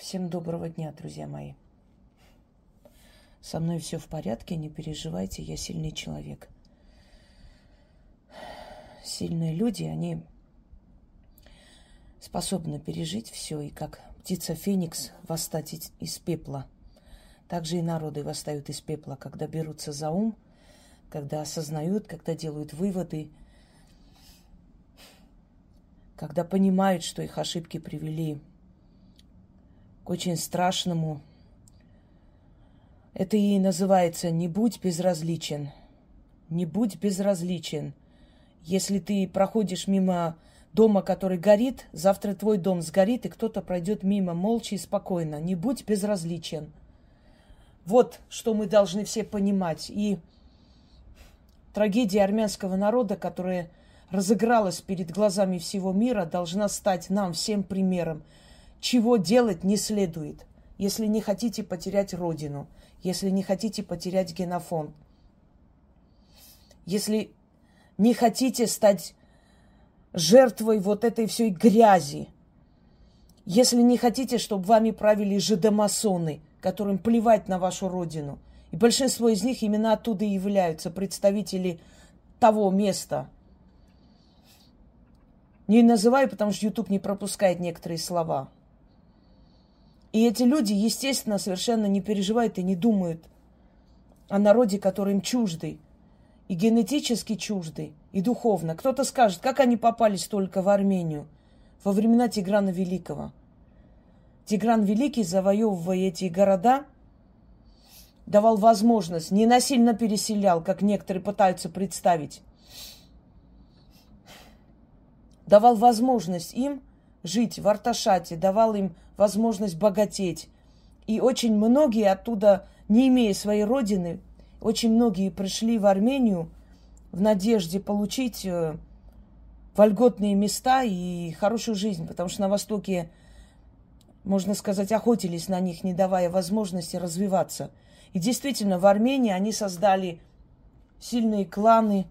Всем доброго дня, друзья мои. Со мной все в порядке, не переживайте, я сильный человек. Сильные люди, они способны пережить все и как птица Феникс восстать из пепла. Также и народы восстают из пепла, когда берутся за ум, когда осознают, когда делают выводы, когда понимают, что их ошибки привели к очень страшному это и называется «не будь безразличен». Не будь безразличен. Если ты проходишь мимо дома, который горит, завтра твой дом сгорит, и кто-то пройдет мимо молча и спокойно. Не будь безразличен. Вот что мы должны все понимать. И трагедия армянского народа, которая разыгралась перед глазами всего мира, должна стать нам всем примером, чего делать не следует, если не хотите потерять родину – если не хотите потерять генофонд, если не хотите стать жертвой вот этой всей грязи, если не хотите, чтобы вами правили жидомасоны, которым плевать на вашу родину, и большинство из них именно оттуда и являются представители того места. Не называю, потому что YouTube не пропускает некоторые слова – и эти люди, естественно, совершенно не переживают и не думают о народе, который им чуждый, и генетически чуждый, и духовно. Кто-то скажет, как они попались только в Армению во времена Тиграна Великого. Тигран Великий, завоевывая эти города, давал возможность, не насильно переселял, как некоторые пытаются представить, давал возможность им жить в Арташате, давал им возможность богатеть. И очень многие оттуда, не имея своей родины, очень многие пришли в Армению в надежде получить э, вольготные места и хорошую жизнь, потому что на Востоке, можно сказать, охотились на них, не давая возможности развиваться. И действительно, в Армении они создали сильные кланы,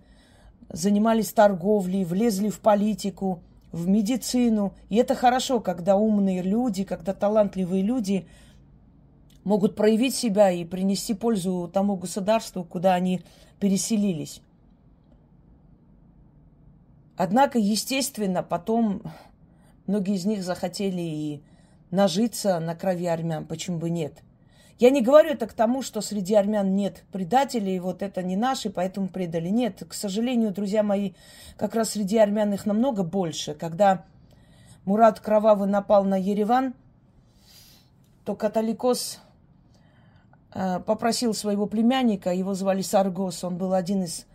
занимались торговлей, влезли в политику – в медицину. И это хорошо, когда умные люди, когда талантливые люди могут проявить себя и принести пользу тому государству, куда они переселились. Однако, естественно, потом многие из них захотели и нажиться на крови армян. Почему бы нет? Я не говорю это к тому, что среди армян нет предателей, вот это не наши, поэтому предали. Нет, к сожалению, друзья мои, как раз среди армян их намного больше. Когда Мурат Кровавый напал на Ереван, то католикос э, попросил своего племянника, его звали Саргос, он был один из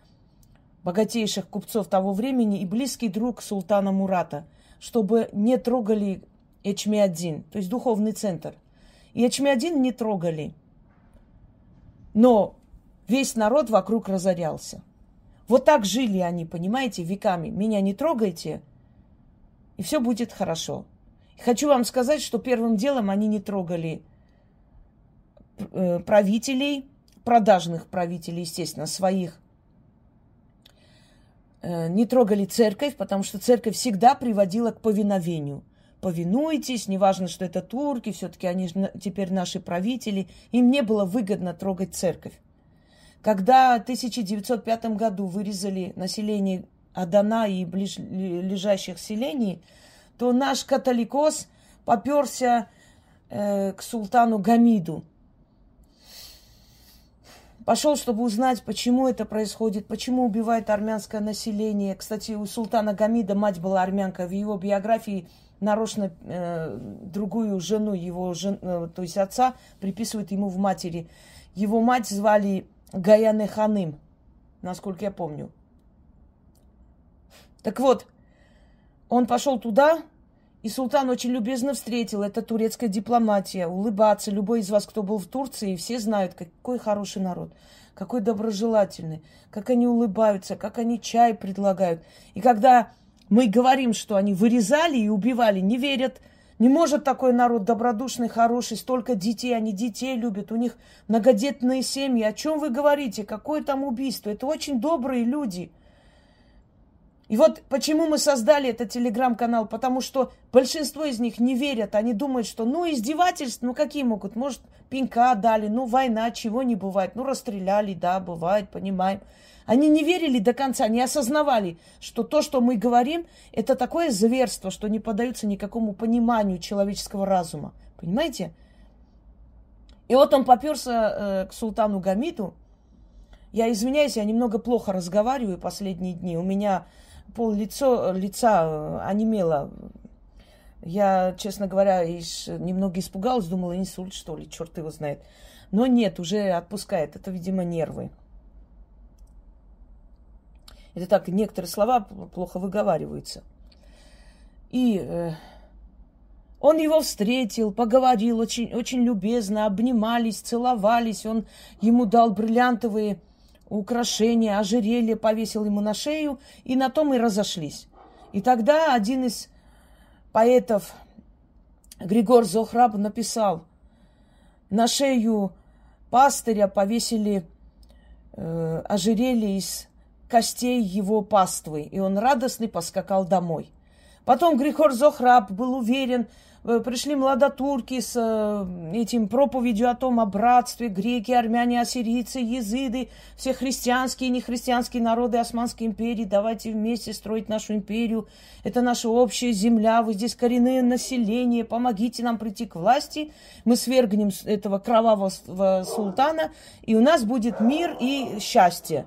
богатейших купцов того времени и близкий друг султана Мурата, чтобы не трогали Эчмиадзин, то есть духовный центр. И Ячмиадин не трогали. Но весь народ вокруг разорялся. Вот так жили они, понимаете, веками. Меня не трогайте, и все будет хорошо. Хочу вам сказать, что первым делом они не трогали э, правителей, продажных правителей, естественно, своих. Э, не трогали церковь, потому что церковь всегда приводила к повиновению – повинуйтесь, неважно, что это турки, все-таки они теперь наши правители. Им не было выгодно трогать церковь. Когда в 1905 году вырезали население Адана и ближайших селений, то наш католикос поперся э, к султану Гамиду. Пошел, чтобы узнать, почему это происходит, почему убивает армянское население. Кстати, у султана Гамида мать была армянка. В его биографии нарочно э, другую жену его, жен, э, то есть отца, приписывают ему в матери. Его мать звали Гаяне Ханым, насколько я помню. Так вот, он пошел туда, и султан очень любезно встретил. Это турецкая дипломатия. Улыбаться. Любой из вас, кто был в Турции, все знают, какой хороший народ, какой доброжелательный, как они улыбаются, как они чай предлагают. И когда мы говорим, что они вырезали и убивали, не верят. Не может такой народ добродушный, хороший, столько детей, они детей любят, у них многодетные семьи. О чем вы говорите? Какое там убийство? Это очень добрые люди. И вот почему мы создали этот телеграм-канал, потому что большинство из них не верят, они думают, что ну издевательства, ну какие могут, может пинка дали, ну война, чего не бывает, ну расстреляли, да, бывает, понимаем. Они не верили до конца, не осознавали, что то, что мы говорим, это такое зверство, что не поддается никакому пониманию человеческого разума. Понимаете? И вот он поперся э, к султану Гамиту. Я извиняюсь, я немного плохо разговариваю последние дни. У меня пол лицо, лица э, онемело. Я, честно говоря, немного испугалась, думала, инсульт, что ли, черт его знает. Но нет, уже отпускает. Это, видимо, нервы. Это так, некоторые слова плохо выговариваются. И э, он его встретил, поговорил очень, очень любезно, обнимались, целовались. Он ему дал бриллиантовые украшения, ожерелье повесил ему на шею, и на том и разошлись. И тогда один из поэтов, Григор Зохраб, написал, на шею пастыря повесили э, ожерелье из костей его паствы, и он радостный поскакал домой. Потом Григор Зохраб был уверен, Э, пришли младотурки с э, этим проповедью о том, о братстве, греки, армяне, ассирийцы, езыды, все христианские и нехристианские народы Османской империи, давайте вместе строить нашу империю, это наша общая земля, вы здесь коренное население, помогите нам прийти к власти, мы свергнем этого кровавого султана, и у нас будет мир и счастье.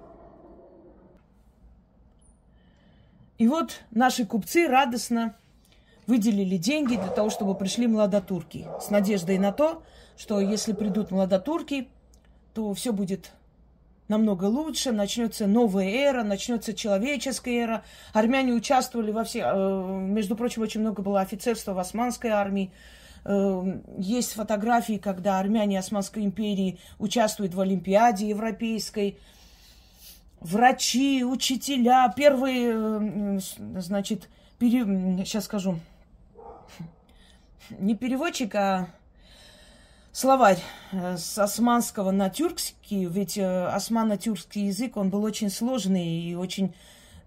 И вот наши купцы радостно выделили деньги для того, чтобы пришли младотурки. С надеждой на то, что если придут младотурки, то все будет намного лучше, начнется новая эра, начнется человеческая эра. Армяне участвовали во всех... Э, между прочим, очень много было офицерства в Османской армии. Э, есть фотографии, когда армяне Османской империи участвуют в Олимпиаде европейской. Врачи, учителя, первые, э, значит, пере... сейчас скажу, не переводчик, а словарь э, с османского на тюркский, ведь э, османо-тюркский язык, он был очень сложный и очень...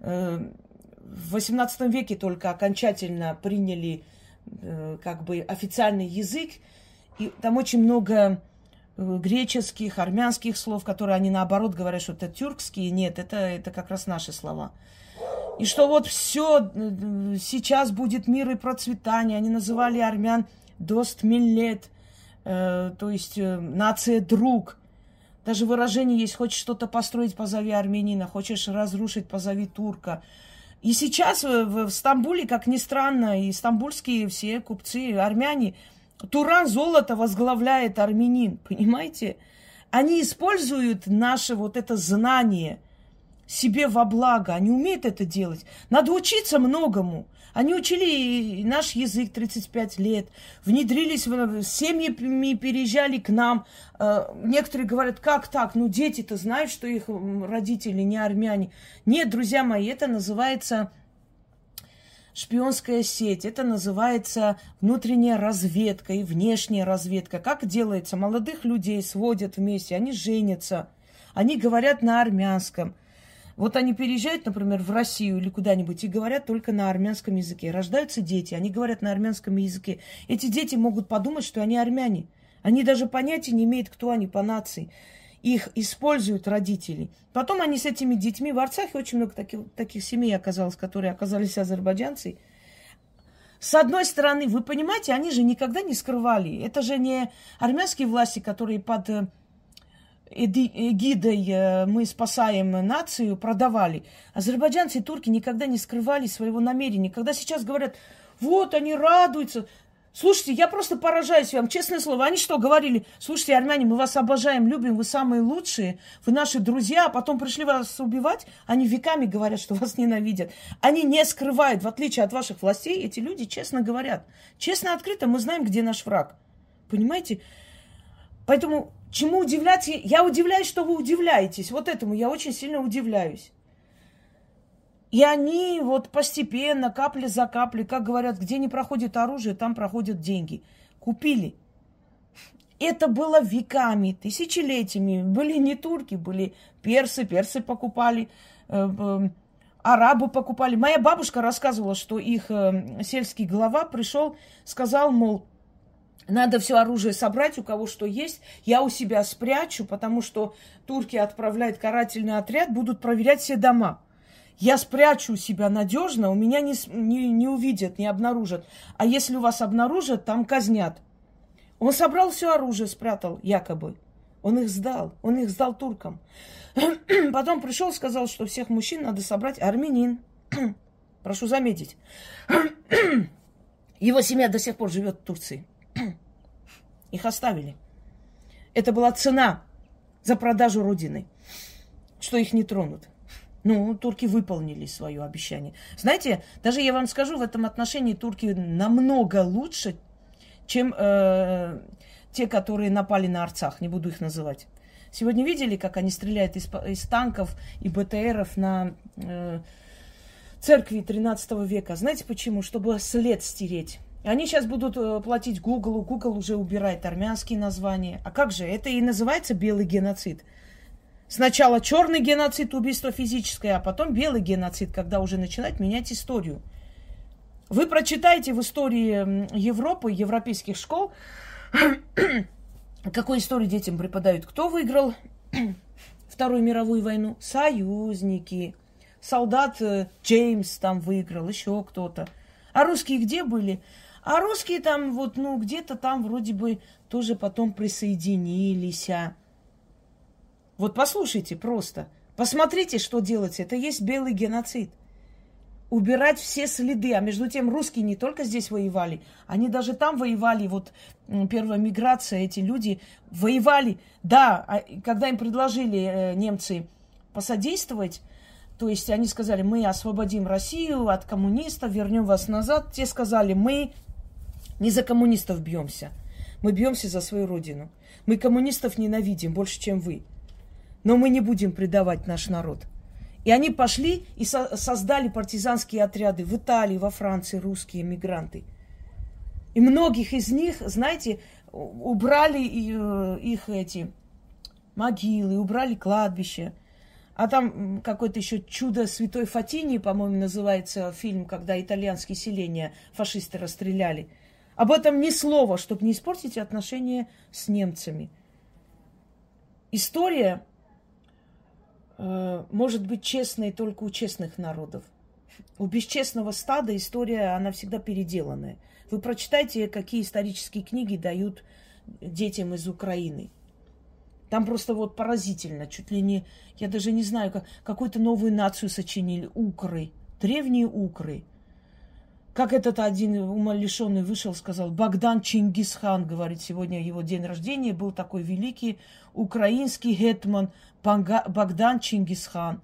В XVIII веке только окончательно приняли как бы официальный язык, и там очень много греческих, армянских слов, которые они наоборот говорят, что это тюркские. Нет, это, это как раз наши слова и что вот все э, сейчас будет мир и процветание. Они называли армян дост миллет, э, то есть э, нация друг. Даже выражение есть, хочешь что-то построить, позови армянина, хочешь разрушить, позови турка. И сейчас в, в Стамбуле, как ни странно, и стамбульские все купцы, армяне, Туран золото возглавляет армянин, понимаете? Они используют наше вот это знание – себе во благо. Они умеют это делать. Надо учиться многому. Они учили наш язык 35 лет, внедрились, в семьями переезжали к нам. Э, некоторые говорят, как так? Ну, дети-то знают, что их родители не армяне. Нет, друзья мои, это называется шпионская сеть, это называется внутренняя разведка и внешняя разведка. Как делается? Молодых людей сводят вместе, они женятся, они говорят на армянском – вот они переезжают, например, в Россию или куда-нибудь и говорят только на армянском языке. Рождаются дети, они говорят на армянском языке. Эти дети могут подумать, что они армяне. Они даже понятия не имеют, кто они по нации. Их используют родители. Потом они с этими детьми в Арцахе очень много таких, таких семей оказалось, которые оказались азербайджанцы. С одной стороны, вы понимаете, они же никогда не скрывали. Это же не армянские власти, которые под э, эгидой э, «Мы спасаем нацию» продавали. Азербайджанцы и турки никогда не скрывали своего намерения. Когда сейчас говорят, вот они радуются. Слушайте, я просто поражаюсь вам, честное слово. Они что, говорили, слушайте, армяне, мы вас обожаем, любим, вы самые лучшие, вы наши друзья, а потом пришли вас убивать? Они веками говорят, что вас ненавидят. Они не скрывают, в отличие от ваших властей, эти люди честно говорят. Честно, открыто, мы знаем, где наш враг. Понимаете? Поэтому чему удивляться? Я удивляюсь, что вы удивляетесь. Вот этому я очень сильно удивляюсь. И они вот постепенно, капля за каплей, как говорят, где не проходит оружие, там проходят деньги. Купили. Это было веками, тысячелетиями. Были не турки, были персы, персы покупали. Э, арабы покупали. Моя бабушка рассказывала, что их э, сельский глава пришел, сказал, мол, надо все оружие собрать, у кого что есть. Я у себя спрячу, потому что турки отправляют карательный отряд, будут проверять все дома. Я спрячу себя надежно, у меня не, не, не увидят, не обнаружат. А если у вас обнаружат, там казнят. Он собрал все оружие, спрятал, якобы. Он их сдал, он их сдал туркам. Потом пришел, сказал, что всех мужчин надо собрать. Армянин. Прошу заметить. Его семья до сих пор живет в Турции. Их оставили. Это была цена за продажу Родины, что их не тронут. Ну, турки выполнили свое обещание. Знаете, даже я вам скажу, в этом отношении турки намного лучше, чем э, те, которые напали на Арцах. Не буду их называть. Сегодня видели, как они стреляют из, из танков и БТРов на э, церкви 13 века? Знаете почему? Чтобы след стереть. Они сейчас будут э, платить Google, Google уже убирает армянские названия. А как же? Это и называется белый геноцид. Сначала черный геноцид, убийство физическое, а потом белый геноцид, когда уже начинать менять историю. Вы прочитаете в истории Европы, европейских школ, какую историю детям преподают. Кто выиграл Вторую мировую войну? Союзники. Солдат э, Джеймс там выиграл, еще кто-то. А русские где были? А русские там вот, ну, где-то там вроде бы тоже потом присоединились. Вот послушайте просто. Посмотрите, что делается. Это есть белый геноцид убирать все следы. А между тем русские не только здесь воевали, они даже там воевали. Вот первая миграция, эти люди воевали. Да, а когда им предложили э, немцы посодействовать, то есть они сказали, мы освободим Россию от коммунистов, вернем вас назад. Те сказали, мы не за коммунистов бьемся, мы бьемся за свою родину. Мы коммунистов ненавидим больше, чем вы. Но мы не будем предавать наш народ. И они пошли и со- создали партизанские отряды в Италии, во Франции, русские мигранты. И многих из них, знаете, убрали э, их эти могилы, убрали кладбища. А там какое-то еще чудо святой Фатини, по-моему, называется фильм, когда итальянские селения фашисты расстреляли. Об этом ни слова, чтобы не испортить отношения с немцами. История может быть честной только у честных народов. У бесчестного стада история, она всегда переделанная. Вы прочитайте, какие исторические книги дают детям из Украины. Там просто вот поразительно, чуть ли не, я даже не знаю, как, какую-то новую нацию сочинили, укры, древние укры. Как этот один умалишенный вышел, сказал, Богдан Чингисхан, говорит, сегодня его день рождения, был такой великий украинский гетман Богдан Чингисхан.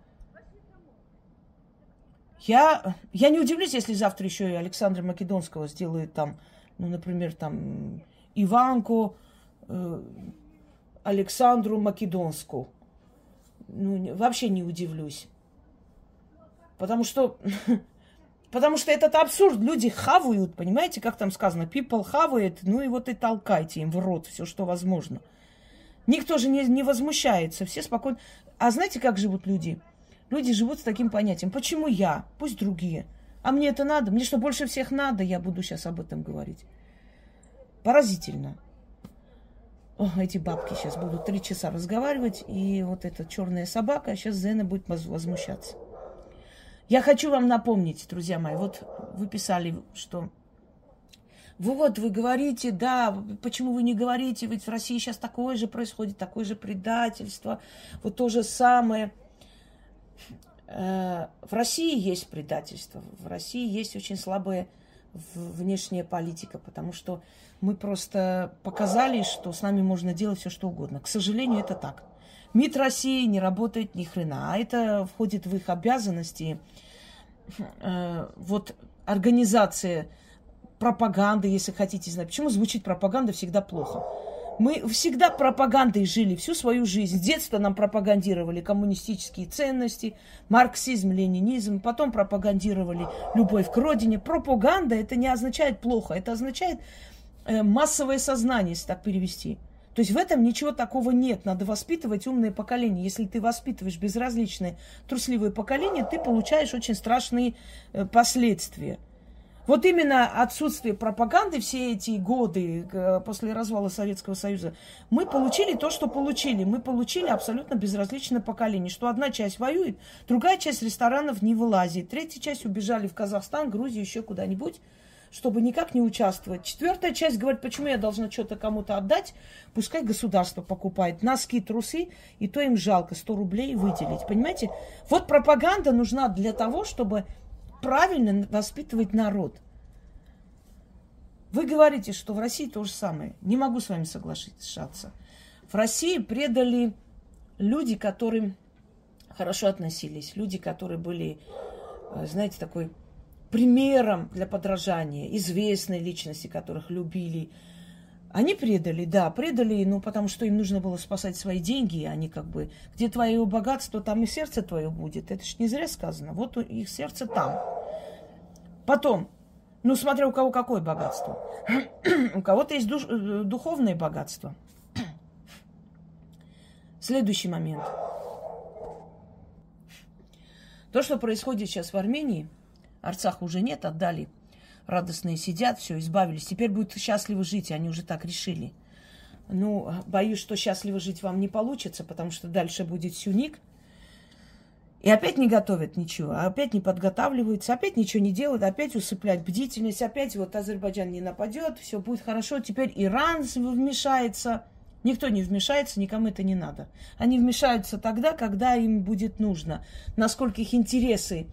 Я, я не удивлюсь, если завтра еще и Александра Македонского сделают там, ну, например, там Иванку, э, Александру Македонскую. Ну, вообще не удивлюсь. Потому что Потому что этот абсурд. Люди хавают, понимаете, как там сказано, people хавает, ну и вот и толкайте им в рот все, что возможно. Никто же не, не возмущается, все спокойно. А знаете, как живут люди? Люди живут с таким понятием. Почему я? Пусть другие. А мне это надо? Мне что, больше всех надо? Я буду сейчас об этом говорить. Поразительно. О, эти бабки сейчас будут три часа разговаривать, и вот эта черная собака сейчас Зена будет возмущаться. Я хочу вам напомнить, друзья мои, вот вы писали, что вот вы говорите, да, почему вы не говорите, ведь в России сейчас такое же происходит, такое же предательство, вот то же самое. Э, в России есть предательство, в России есть очень слабая внешняя политика, потому что мы просто показали, что с нами можно делать все, что угодно. К сожалению, это так. МИД России не работает ни хрена, а это входит в их обязанности. Э, вот организация пропаганды, если хотите знать. Почему звучит пропаганда всегда плохо? Мы всегда пропагандой жили всю свою жизнь. С детства нам пропагандировали коммунистические ценности, марксизм, ленинизм, потом пропагандировали любовь к родине. Пропаганда это не означает плохо, это означает э, массовое сознание, если так перевести. То есть в этом ничего такого нет. Надо воспитывать умное поколение. Если ты воспитываешь безразличное, трусливое поколение, ты получаешь очень страшные э, последствия. Вот именно отсутствие пропаганды все эти годы э, после развала Советского Союза, мы получили то, что получили. Мы получили абсолютно безразличное поколение, что одна часть воюет, другая часть ресторанов не вылазит, третья часть убежали в Казахстан, Грузию, еще куда-нибудь чтобы никак не участвовать. Четвертая часть говорит, почему я должна что-то кому-то отдать, пускай государство покупает носки, трусы, и то им жалко 100 рублей выделить. Понимаете? Вот пропаганда нужна для того, чтобы правильно воспитывать народ. Вы говорите, что в России то же самое. Не могу с вами соглашаться. В России предали люди, которым хорошо относились, люди, которые были, э, знаете, такой примером для подражания, известные личности, которых любили. Они предали, да, предали, ну, потому что им нужно было спасать свои деньги, они как бы, где твое богатство, там и сердце твое будет. Это ж не зря сказано. Вот их сердце там. Потом, ну, смотря у кого какое богатство. у кого-то есть душ, э, духовное богатство. Следующий момент. То, что происходит сейчас в Армении – Арцах уже нет, отдали. Радостные сидят, все, избавились. Теперь будут счастливы жить, они уже так решили. Ну, боюсь, что счастливо жить вам не получится, потому что дальше будет сюник. И опять не готовят ничего, опять не подготавливаются, опять ничего не делают, опять усыплять бдительность, опять вот Азербайджан не нападет, все будет хорошо. Теперь Иран вмешается. Никто не вмешается, никому это не надо. Они вмешаются тогда, когда им будет нужно. Насколько их интересы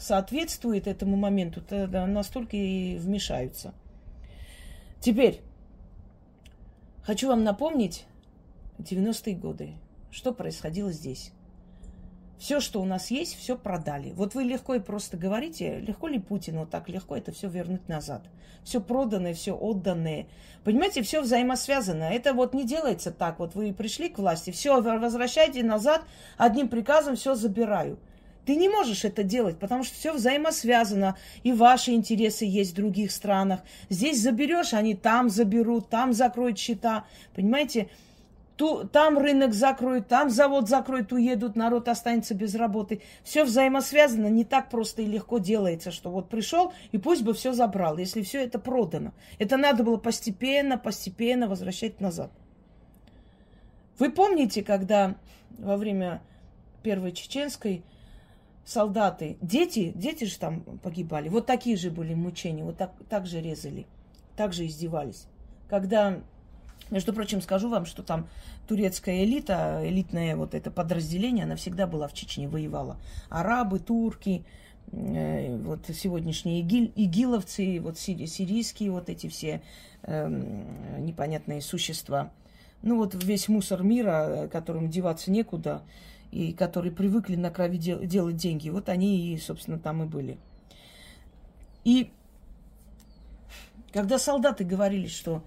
соответствует этому моменту, тогда настолько и вмешаются. Теперь хочу вам напомнить 90-е годы, что происходило здесь. Все, что у нас есть, все продали. Вот вы легко и просто говорите, легко ли Путину так легко это все вернуть назад? Все проданное, все отданное. Понимаете, все взаимосвязано. Это вот не делается так. Вот вы пришли к власти, все, возвращайте назад, одним приказом все забираю. Ты не можешь это делать, потому что все взаимосвязано. И ваши интересы есть в других странах. Здесь заберешь, они там заберут, там закроют счета. Понимаете? Ту, там рынок закроют, там завод закроют, уедут, народ останется без работы. Все взаимосвязано, не так просто и легко делается, что вот пришел и пусть бы все забрал, если все это продано. Это надо было постепенно, постепенно возвращать назад. Вы помните, когда во время Первой Чеченской солдаты, дети, дети же там погибали. Вот такие же были мучения, вот так, так же резали, так же издевались. Когда, между прочим, скажу вам, что там турецкая элита, элитное вот это подразделение, она всегда была в Чечне, воевала. Арабы, турки, э, вот сегодняшние игиль, игиловцы, вот сири, сирийские вот эти все э, непонятные существа. Ну вот весь мусор мира, которым деваться некуда, и которые привыкли на крови дел- делать деньги, вот они и, собственно, там и были. И когда солдаты говорили, что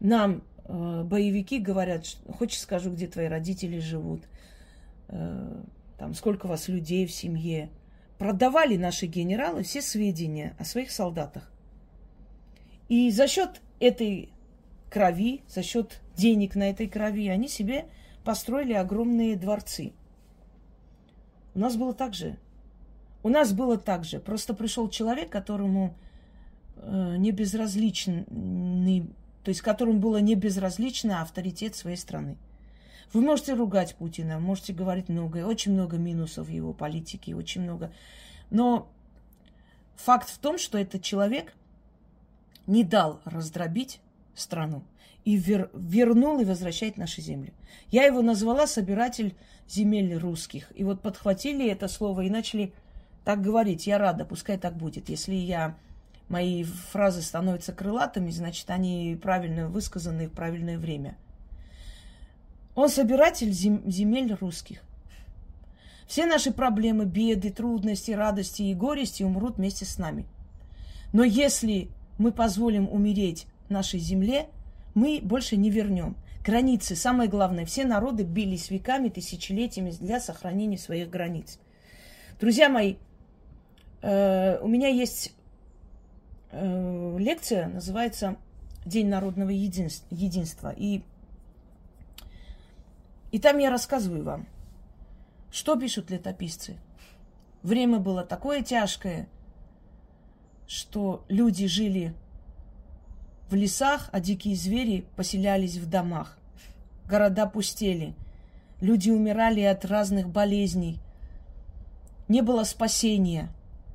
нам э, боевики говорят, хочешь скажу, где твои родители живут, э, там сколько у вас людей в семье, продавали наши генералы все сведения о своих солдатах. И за счет этой крови, за счет денег на этой крови, они себе построили огромные дворцы. У нас было так же. У нас было так же. Просто пришел человек, которому э, не безразличный, то есть которому было не безразлично авторитет своей страны. Вы можете ругать Путина, можете говорить много, очень много минусов его политике, очень много. Но факт в том, что этот человек не дал раздробить страну и вер, вернул и возвращает наши земли. Я его назвала собиратель земель русских. И вот подхватили это слово и начали так говорить. Я рада, пускай так будет. Если я мои фразы становятся крылатыми, значит, они правильно высказаны в правильное время. Он собиратель зем, земель русских. Все наши проблемы, беды, трудности, радости и горести умрут вместе с нами. Но если мы позволим умереть нашей земле, мы больше не вернем. Границы, самое главное, все народы бились веками, тысячелетиями для сохранения своих границ. Друзья мои, э, у меня есть э, лекция, называется День народного единства. И И там я рассказываю вам, что пишут летописцы. Время было такое тяжкое, что люди жили в лесах, а дикие звери поселялись в домах. Города пустели. Люди умирали от разных болезней. Не было спасения.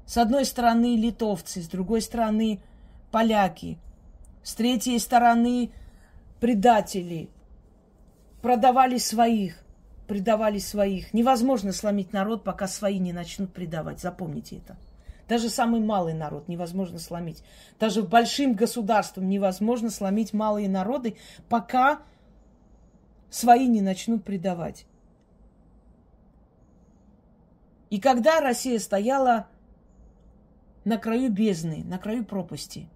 С одной стороны литовцы, с другой стороны поляки, с третьей стороны предатели. Продавали своих, предавали своих. Невозможно сломить народ, пока свои не начнут предавать. Запомните это. Даже самый малый народ невозможно сломить. Даже большим государством невозможно сломить малые народы, пока свои не начнут предавать. И когда Россия стояла на краю бездны, на краю пропасти,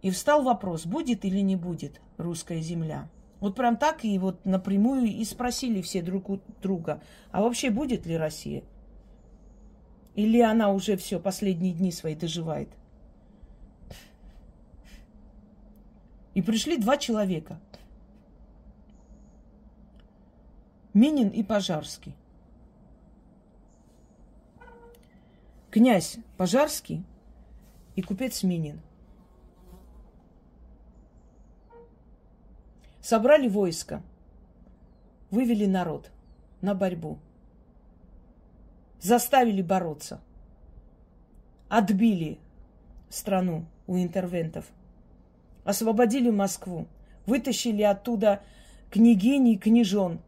и встал вопрос, будет или не будет русская земля. Вот прям так и вот напрямую и спросили все друг у друга, а вообще будет ли Россия? Или она уже все, последние дни свои доживает? И пришли два человека. Минин и Пожарский. Князь Пожарский и купец Минин. Собрали войско, вывели народ на борьбу – заставили бороться. Отбили страну у интервентов. Освободили Москву. Вытащили оттуда княгини и княжон.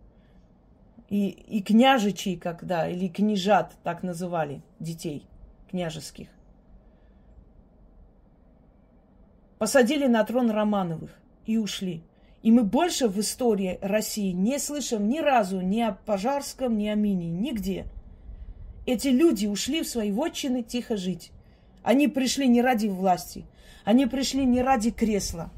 И, и княжичей когда, или княжат, так называли детей княжеских. Посадили на трон Романовых и ушли. И мы больше в истории России не слышим ни разу ни о Пожарском, ни о Мине, нигде – эти люди ушли в свои вотчины тихо жить. Они пришли не ради власти, они пришли не ради кресла.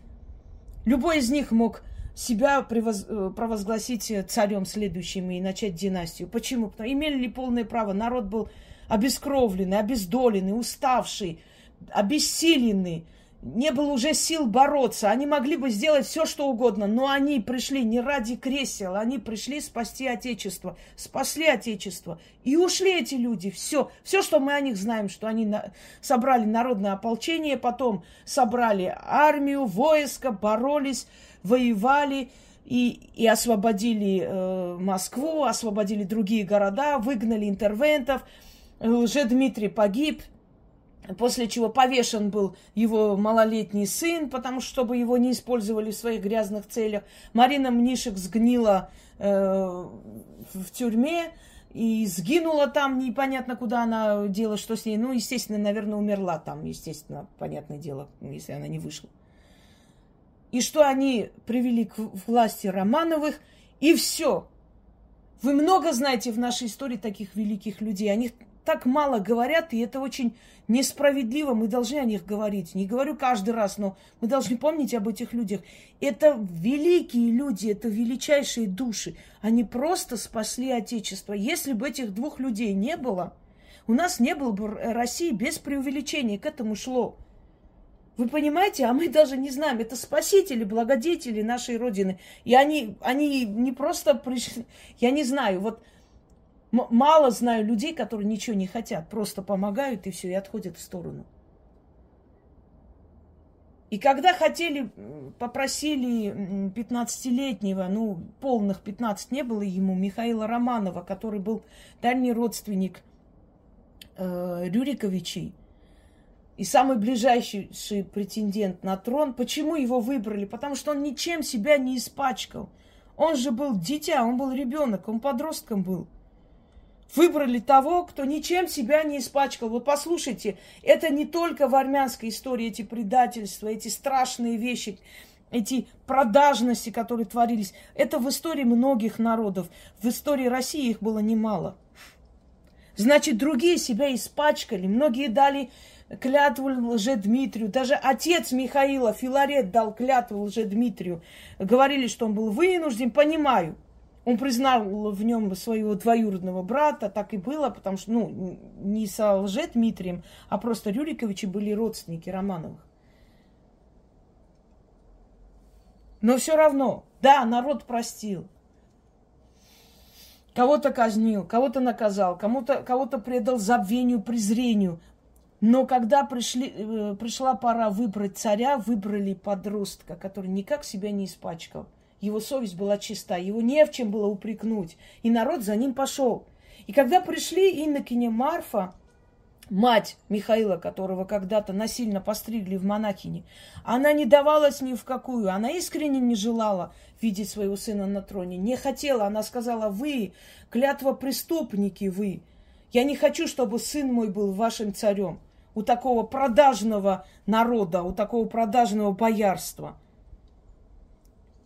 Любой из них мог себя превоз... Э, провозгласить царем следующим и начать династию. Почему? Потому имели ли полное право? Народ был обескровленный, обездоленный, уставший, обессиленный не было уже сил бороться. Они могли бы сделать все, что угодно, но они пришли не ради кресел, они пришли спасти Отечество, спасли Отечество. И ушли эти люди. Все, все, что мы о них знаем, что они на... собрали народное ополчение, потом собрали армию, войско, боролись, воевали и, и освободили э, Москву, освободили другие города, выгнали интервентов. Уже Дмитрий погиб, После чего повешен был его малолетний сын, потому что чтобы его не использовали в своих грязных целях. Марина Мнишек сгнила э, в тюрьме и сгинула там, непонятно куда она делала, что с ней. Ну, естественно, наверное, умерла там, естественно, понятное дело, если она не вышла. И что они привели к власти Романовых, и все. Вы много знаете в нашей истории таких великих людей. О них так мало говорят, и это очень несправедливо. Мы должны о них говорить. Не говорю каждый раз, но мы должны помнить об этих людях. Это великие люди, это величайшие души. Они просто спасли Отечество. Если бы этих двух людей не было, у нас не было бы России без преувеличения. К этому шло. Вы понимаете, а мы даже не знаем, это спасители, благодетели нашей Родины. И они, они не просто пришли, я не знаю, вот мало знаю людей, которые ничего не хотят, просто помогают и все, и отходят в сторону. И когда хотели, попросили 15-летнего, ну, полных 15 не было ему, Михаила Романова, который был дальний родственник э, Рюриковичей, и самый ближайший претендент на трон. Почему его выбрали? Потому что он ничем себя не испачкал. Он же был дитя, он был ребенок, он подростком был выбрали того, кто ничем себя не испачкал. Вот послушайте, это не только в армянской истории эти предательства, эти страшные вещи, эти продажности, которые творились. Это в истории многих народов. В истории России их было немало. Значит, другие себя испачкали. Многие дали клятву лже-Дмитрию. Даже отец Михаила, Филарет, дал клятву лже-Дмитрию. Говорили, что он был вынужден. Понимаю. Он признал в нем своего двоюродного брата, так и было, потому что, ну, не со лже-Дмитрием, а просто Рюриковичи были родственники Романовых. Но все равно, да, народ простил. кого-то казнил, кого-то наказал, кому-то, кого-то предал забвению, презрению. Но когда пришли, э, пришла пора выбрать царя, выбрали подростка, который никак себя не испачкал. Его совесть была чиста, его не в чем было упрекнуть. И народ за ним пошел. И когда пришли Иннокене Марфа, мать Михаила, которого когда-то насильно постригли в монахини, она не давалась ни в какую. Она искренне не желала видеть своего сына на троне. Не хотела. Она сказала, вы, клятва преступники вы. Я не хочу, чтобы сын мой был вашим царем. У такого продажного народа, у такого продажного боярства.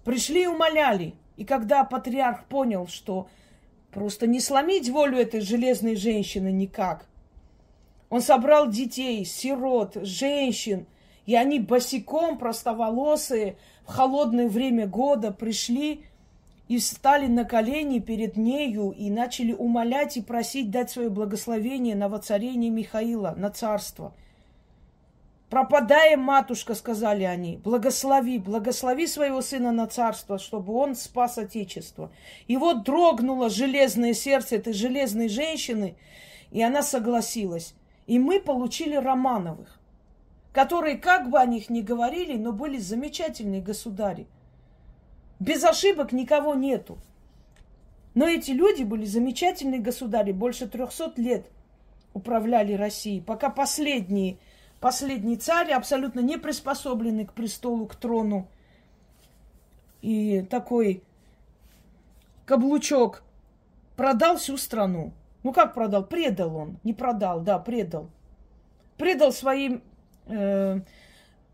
Пришли и умоляли. И когда патриарх понял, что просто не сломить волю этой железной женщины никак – он собрал детей, сирот, женщин, и они босиком, простоволосые, в холодное время года пришли и встали на колени перед нею и начали умолять и просить дать свое благословение на воцарение Михаила, на царство. «Пропадаем, матушка», — сказали они, — «благослови, благослови своего сына на царство, чтобы он спас Отечество». И вот дрогнуло железное сердце этой железной женщины, и она согласилась. И мы получили Романовых, которые, как бы о них ни говорили, но были замечательные государи. Без ошибок никого нету. Но эти люди были замечательные государи, больше трехсот лет управляли Россией, пока последний, последний царь, абсолютно не приспособленный к престолу, к трону, и такой каблучок продал всю страну. Ну как продал? Предал он. Не продал, да, предал. Предал своим э,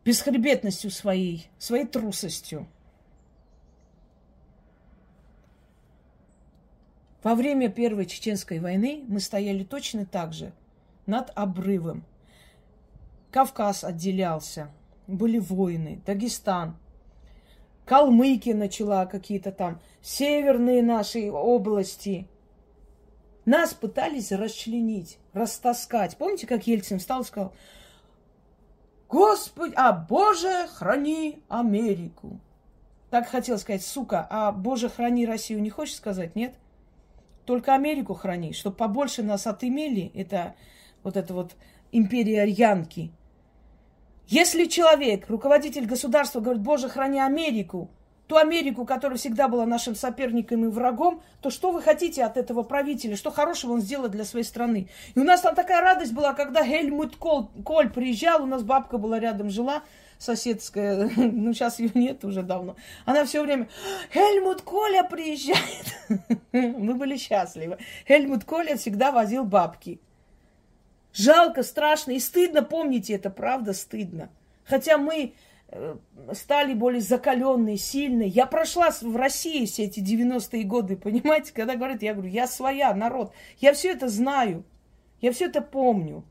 бесхребетностью своей, своей трусостью. Во время Первой Чеченской войны мы стояли точно так же, над обрывом. Кавказ отделялся, были войны, Дагестан, Калмыкия начала какие-то там, северные наши области – нас пытались расчленить, растаскать. Помните, как Ельцин встал и сказал, Господи, а Боже, храни Америку. Так хотел сказать, сука, а Боже, храни Россию не хочешь сказать, нет? Только Америку храни, чтобы побольше нас отымели, это вот это вот империя Янки. Если человек, руководитель государства, говорит, Боже, храни Америку, ту Америку, которая всегда была нашим соперником и врагом, то что вы хотите от этого правителя? Что хорошего он сделал для своей страны? И у нас там такая радость была, когда Хельмут Коль, Коль приезжал, у нас бабка была рядом, жила, соседская, ну сейчас ее нет уже давно. Она все время, Хельмут Коля приезжает. Мы были счастливы. Хельмут Коля всегда возил бабки. Жалко, страшно и стыдно, помните это, правда, стыдно. Хотя мы Э, стали более закаленные, сильные. Я прошла в России все эти 90-е годы, понимаете? Когда говорят, я говорю, я своя, народ. Я все это знаю. Я все это помню.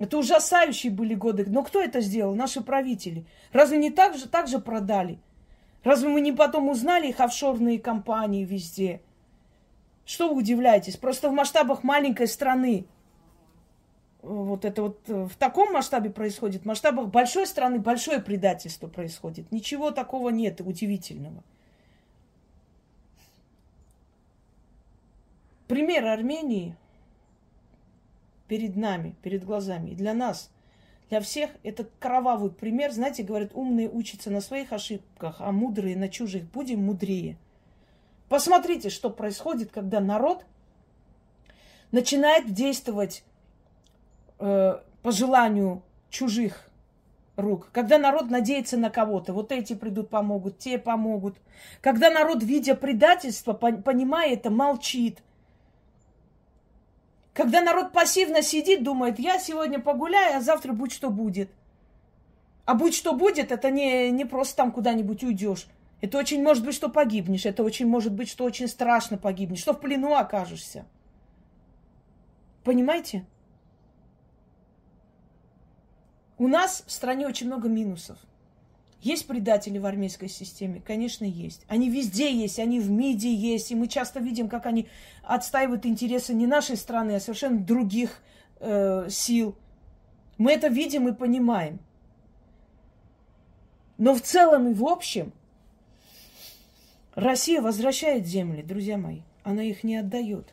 Это ужасающие были годы. Но кто это сделал? Наши правители. Разве не так же, так же продали? Разве мы не потом узнали их офшорные компании везде? Что вы удивляетесь? Просто в масштабах маленькой страны вот это вот э, в таком масштабе происходит, в масштабах большой страны большое предательство происходит. Ничего такого нет удивительного. Пример Армении перед нами, перед глазами. И для нас, для всех это кровавый пример. Знаете, говорят, умные учатся на своих ошибках, а мудрые на чужих. Будем мудрее. Посмотрите, что происходит, когда народ начинает действовать э, по желанию чужих рук. Когда народ надеется на кого-то, вот эти придут, помогут, те помогут. Когда народ, видя предательство, понимая это, молчит. Когда народ пассивно сидит, думает, я сегодня погуляю, а завтра будь что будет. А будь что будет, это не, не просто там куда-нибудь уйдешь. Это очень может быть, что погибнешь. Это очень может быть, что очень страшно погибнешь. Что в плену окажешься. Понимаете? У нас в стране очень много минусов. Есть предатели в армейской системе? Конечно, есть. Они везде есть, они в МИДе есть. И мы часто видим, как они отстаивают интересы не нашей страны, а совершенно других э, сил. Мы это видим и понимаем. Но в целом и в общем Россия возвращает земли, друзья мои. она их не отдает.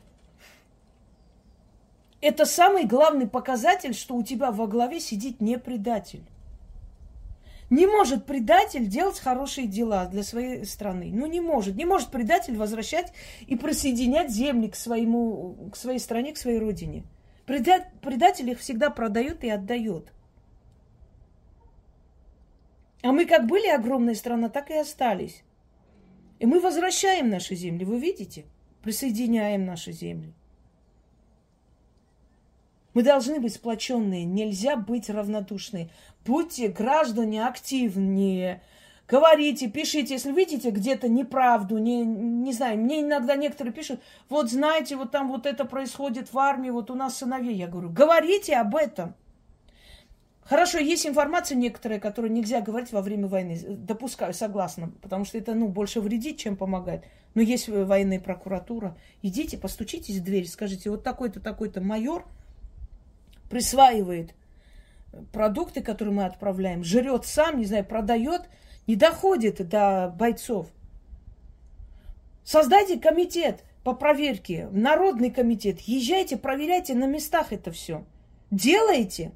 Это самый главный показатель, что у тебя во главе сидит не предатель. Не может предатель делать хорошие дела для своей страны. Ну, не может. Не может предатель возвращать и присоединять земли к, своему, к своей стране, к своей родине. Предатель их всегда продает и отдает. А мы как были огромная страна, так и остались. И мы возвращаем наши земли, вы видите? Присоединяем наши земли. Мы должны быть сплоченные, нельзя быть равнодушны. Будьте граждане активнее, говорите, пишите, если видите где-то неправду, не, не знаю, мне иногда некоторые пишут, вот знаете, вот там вот это происходит в армии, вот у нас сыновей, я говорю, говорите об этом. Хорошо, есть информация некоторая, которую нельзя говорить во время войны. Допускаю, согласна, потому что это, ну, больше вредит, чем помогает. Но есть военная прокуратура. Идите, постучитесь в дверь, скажите, вот такой-то, такой-то майор – присваивает продукты, которые мы отправляем, жрет сам, не знаю, продает, не доходит до бойцов. Создайте комитет по проверке, народный комитет. Езжайте, проверяйте на местах это все. Делайте.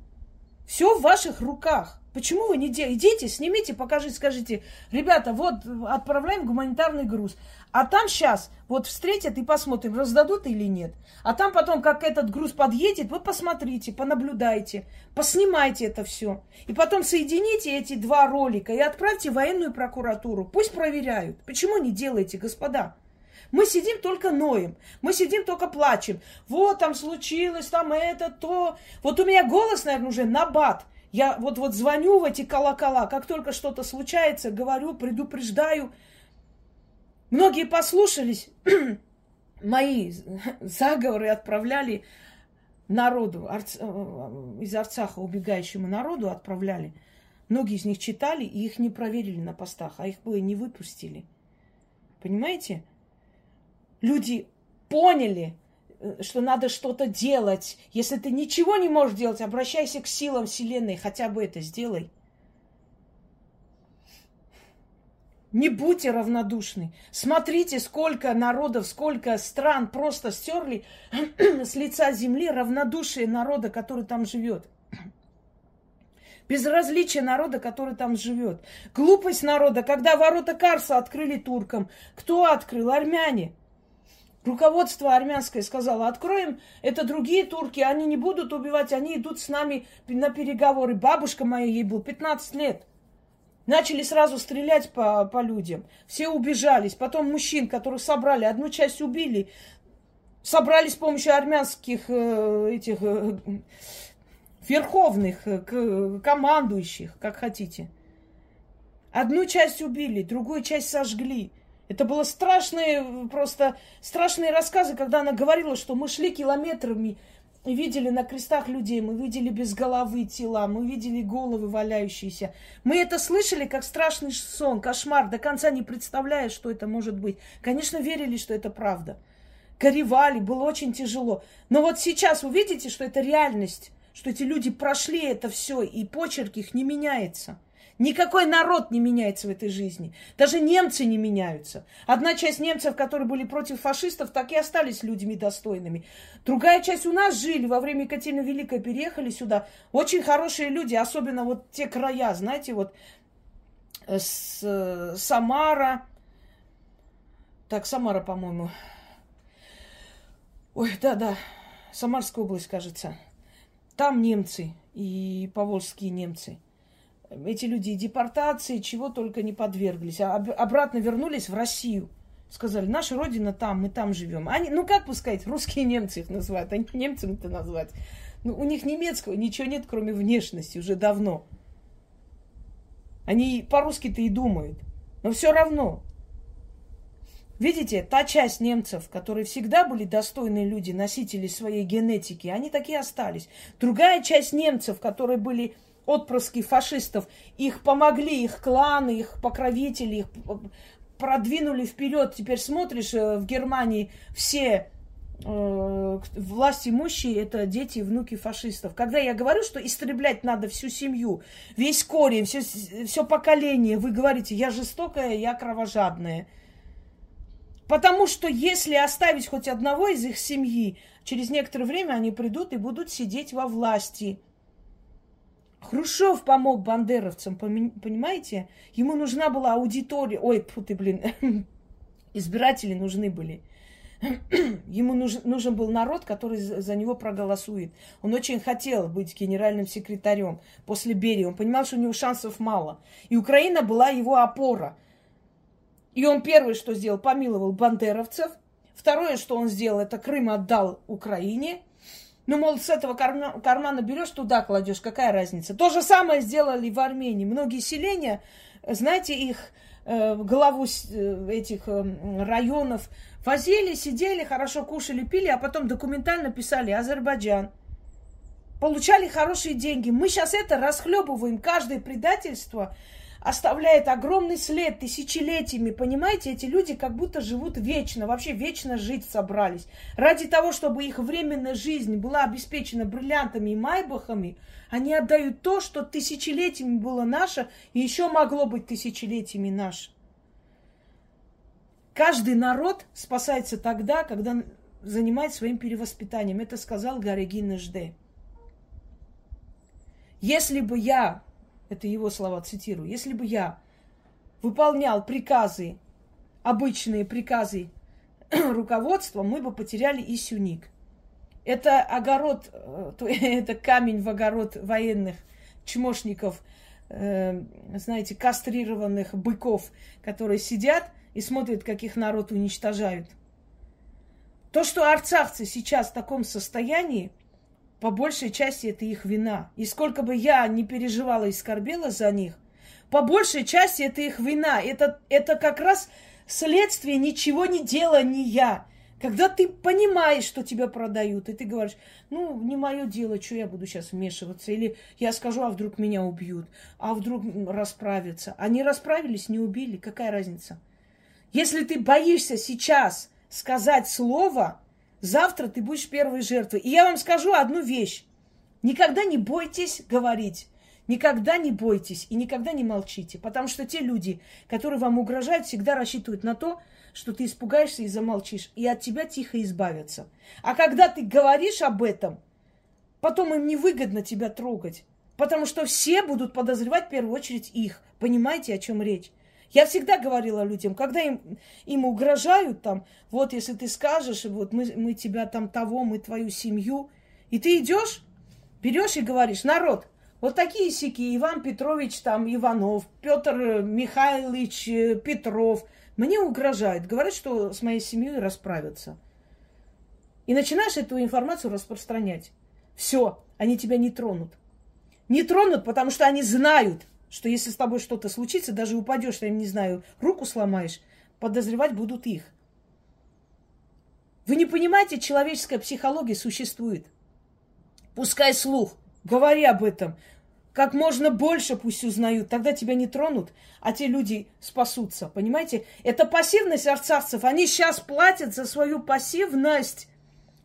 Все в ваших руках. Почему вы не делаете? Идите, снимите, покажите, скажите, ребята, вот отправляем гуманитарный груз. А там сейчас вот встретят и посмотрим, раздадут или нет. А там потом, как этот груз подъедет, вы посмотрите, понаблюдайте, поснимайте это все. И потом соедините эти два ролика и отправьте в военную прокуратуру. Пусть проверяют. Почему не делаете, господа? Мы сидим только ноем, мы сидим только плачем. Вот там случилось, там это, то. Вот у меня голос, наверное, уже на бат – я вот, вот звоню в эти колокола, как только что-то случается, говорю, предупреждаю. Многие послушались, мои заговоры отправляли народу, э, из Арцаха убегающему народу отправляли. Многие из них читали и их не проверили на постах, а их бы не выпустили. Понимаете? Люди поняли, Э, что надо что-то делать. Если ты ничего не можешь делать, обращайся к силам Вселенной, хотя бы это сделай. Не будьте равнодушны. Смотрите, сколько народов, сколько стран просто стерли с лица земли равнодушие народа, который там живет. Безразличие народа, который там живет. Глупость народа, когда ворота Карса открыли туркам. Кто открыл? Армяне. Руководство армянское сказало, откроем, это другие турки, они не будут убивать, они идут с нами на переговоры. Бабушка моя, ей был 15 лет. Начали сразу стрелять по, по людям. Все убежались. Потом мужчин, которых собрали, одну часть убили. Собрали с помощью армянских э, этих э, верховных, э, командующих, как хотите. Одну часть убили, другую часть сожгли. Это было страшные, просто страшные рассказы, когда она говорила, что мы шли километрами видели на крестах людей, мы видели без головы тела, мы видели головы валяющиеся. Мы это слышали как страшный сон, кошмар, до конца не представляя, что это может быть. Конечно, верили, что это правда. Горевали, было очень тяжело. Но вот сейчас вы видите, что это реальность, что эти люди прошли это все, и почерк их не меняется. Никакой народ не меняется в этой жизни. Даже немцы не меняются. Одна часть немцев, которые были против фашистов, так и остались людьми достойными. Другая часть у нас жили во время Екатерины Великой, переехали сюда. Очень хорошие люди, особенно вот те края, знаете, вот э, с, э, Самара. Так, Самара, по-моему. Ой, да-да, Самарская область, кажется. Там немцы и поволжские немцы – эти люди депортации, чего только не подверглись. А обратно вернулись в Россию. Сказали, наша родина там, мы там живем. Они, ну как бы сказать, русские немцы их называют, они немцами-то назвать. Ну, у них немецкого ничего нет, кроме внешности, уже давно. Они по-русски-то и думают. Но все равно. Видите, та часть немцев, которые всегда были достойные люди, носители своей генетики, они такие остались. Другая часть немцев, которые были отпрыски фашистов, их помогли, их кланы, их покровители, их продвинули вперед. Теперь смотришь, э, в Германии все э, власть имущие это дети и внуки фашистов. Когда я говорю, что истреблять надо всю семью, весь корень, все, все поколение, вы говорите, я жестокая, я кровожадная. Потому что если оставить хоть одного из их семьи, через некоторое время они придут и будут сидеть во власти. Хрущев помог бандеровцам, понимаете? Ему нужна была аудитория. Ой, фу ты, блин, избиратели нужны были. Ему нужен, нужен был народ, который за него проголосует. Он очень хотел быть генеральным секретарем после Берии. Он понимал, что у него шансов мало. И Украина была его опора. И он первое, что сделал, помиловал бандеровцев. Второе, что он сделал, это Крым отдал Украине. Ну, мол, с этого кармана, кармана берешь, туда кладешь, какая разница. То же самое сделали в Армении. Многие селения, знаете, их э, главу э, этих э, районов возили, сидели, хорошо кушали, пили, а потом документально писали Азербайджан. Получали хорошие деньги. Мы сейчас это расхлебываем. Каждое предательство оставляет огромный след тысячелетиями. Понимаете, эти люди как будто живут вечно, вообще вечно жить собрались. Ради того, чтобы их временная жизнь была обеспечена бриллиантами и майбахами, они отдают то, что тысячелетиями было наше и еще могло быть тысячелетиями наше. Каждый народ спасается тогда, когда занимается своим перевоспитанием. Это сказал Гарегин Жде. Если бы я это его слова цитирую, если бы я выполнял приказы, обычные приказы руководства, мы бы потеряли и Сюник. Это огород, э, это камень в огород военных чмошников, э, знаете, кастрированных быков, которые сидят и смотрят, как их народ уничтожают. То, что арцахцы сейчас в таком состоянии, по большей части это их вина. И сколько бы я не переживала и скорбела за них, по большей части это их вина. Это, это как раз следствие ничего не делания. Когда ты понимаешь, что тебя продают, и ты говоришь, ну, не мое дело, что я буду сейчас вмешиваться, или я скажу, а вдруг меня убьют, а вдруг расправятся. Они расправились, не убили, какая разница? Если ты боишься сейчас сказать слово, Завтра ты будешь первой жертвой. И я вам скажу одну вещь. Никогда не бойтесь говорить. Никогда не бойтесь и никогда не молчите. Потому что те люди, которые вам угрожают, всегда рассчитывают на то, что ты испугаешься и замолчишь. И от тебя тихо избавятся. А когда ты говоришь об этом, потом им невыгодно тебя трогать. Потому что все будут подозревать в первую очередь их. Понимаете, о чем речь? Я всегда говорила людям, когда им, им угрожают там, вот если ты скажешь, вот мы, мы тебя там того, мы твою семью, и ты идешь, берешь и говоришь, народ, вот такие сики, Иван Петрович там Иванов, Петр Михайлович э, Петров, мне угрожают, говорят, что с моей семьей расправятся. И начинаешь эту информацию распространять. Все, они тебя не тронут. Не тронут, потому что они знают, что если с тобой что-то случится, даже упадешь, я не знаю, руку сломаешь, подозревать будут их. Вы не понимаете, человеческая психология существует. Пускай слух, говори об этом. Как можно больше пусть узнают, тогда тебя не тронут, а те люди спасутся. Понимаете? Это пассивность арцахцев. Они сейчас платят за свою пассивность.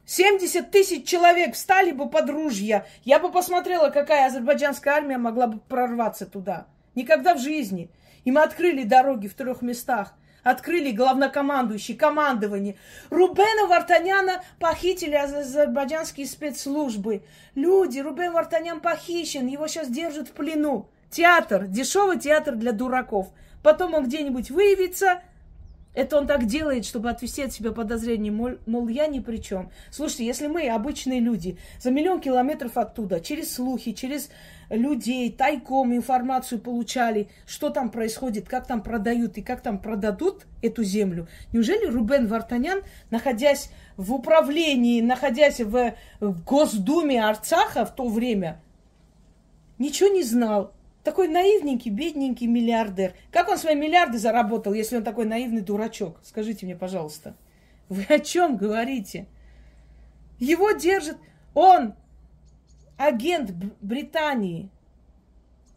70 тысяч человек встали бы под ружья. Я бы посмотрела, какая азербайджанская армия могла бы прорваться туда. Никогда в жизни. И мы открыли дороги в трех местах. Открыли главнокомандующий, командование. Рубена Вартаняна похитили азербайджанские спецслужбы. Люди, Рубен Вартанян похищен, его сейчас держат в плену. Театр, дешевый театр для дураков. Потом он где-нибудь выявится, это он так делает, чтобы отвести от себя подозрение, мол, мол, я ни при чем. Слушайте, если мы, обычные люди, за миллион километров оттуда, через слухи, через людей, тайком информацию получали, что там происходит, как там продают и как там продадут эту землю, неужели Рубен Вартанян, находясь в управлении, находясь в, Госдуме Арцаха в то время, ничего не знал? Такой наивненький, бедненький миллиардер. Как он свои миллиарды заработал, если он такой наивный дурачок? Скажите мне, пожалуйста. Вы о чем говорите? Его держит... Он агент Британии.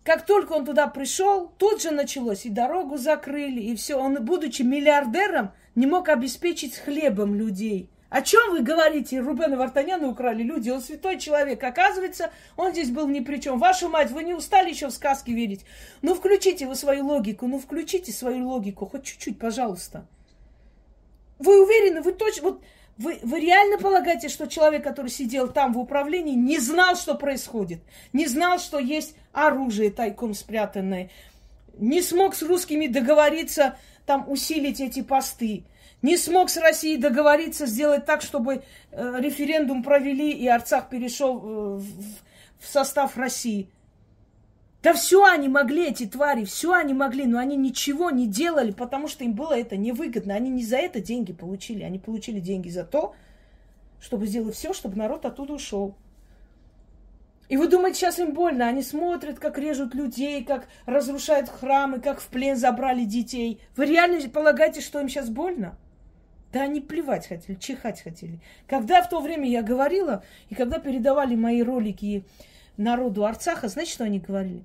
Как только он туда пришел, тут же началось, и дорогу закрыли, и все. Он, будучи миллиардером, не мог обеспечить хлебом людей. О чем вы говорите? Рубена Вартаняна украли люди, он святой человек. Оказывается, он здесь был ни при чем. Вашу мать, вы не устали еще в сказки верить? Ну, включите вы свою логику, ну, включите свою логику, хоть чуть-чуть, пожалуйста. Вы уверены, вы точно, вот вы, вы реально полагаете, что человек, который сидел там в управлении, не знал, что происходит? Не знал, что есть оружие тайком спрятанное? Не смог с русскими договориться, там, усилить эти посты? Не смог с Россией договориться, сделать так, чтобы э, референдум провели и Арцах перешел э, в, состав России? Да все они могли, эти твари, все они могли, но они ничего не делали, потому что им было это невыгодно. Они не за это деньги получили, они получили деньги за то, чтобы сделать все, чтобы народ оттуда ушел. И вы думаете, сейчас им больно? Они смотрят, как режут людей, как разрушают храмы, как в плен забрали детей. Вы реально полагаете, что им сейчас больно? Да они плевать хотели, чихать хотели. Когда в то время я говорила, и когда передавали мои ролики народу Арцаха, знаете, что они говорили?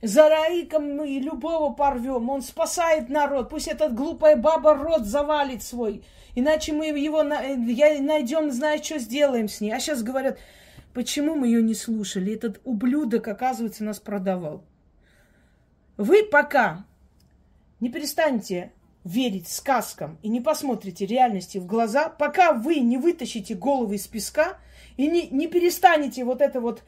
За Раиком мы любого порвем. Он спасает народ. Пусть этот глупая баба рот завалит свой. Иначе мы его найдем, знаешь, что сделаем с ней. А сейчас говорят, почему мы ее не слушали? Этот ублюдок, оказывается, нас продавал. Вы пока не перестанете верить сказкам и не посмотрите реальности в глаза, пока вы не вытащите головы из песка и не, не перестанете вот это вот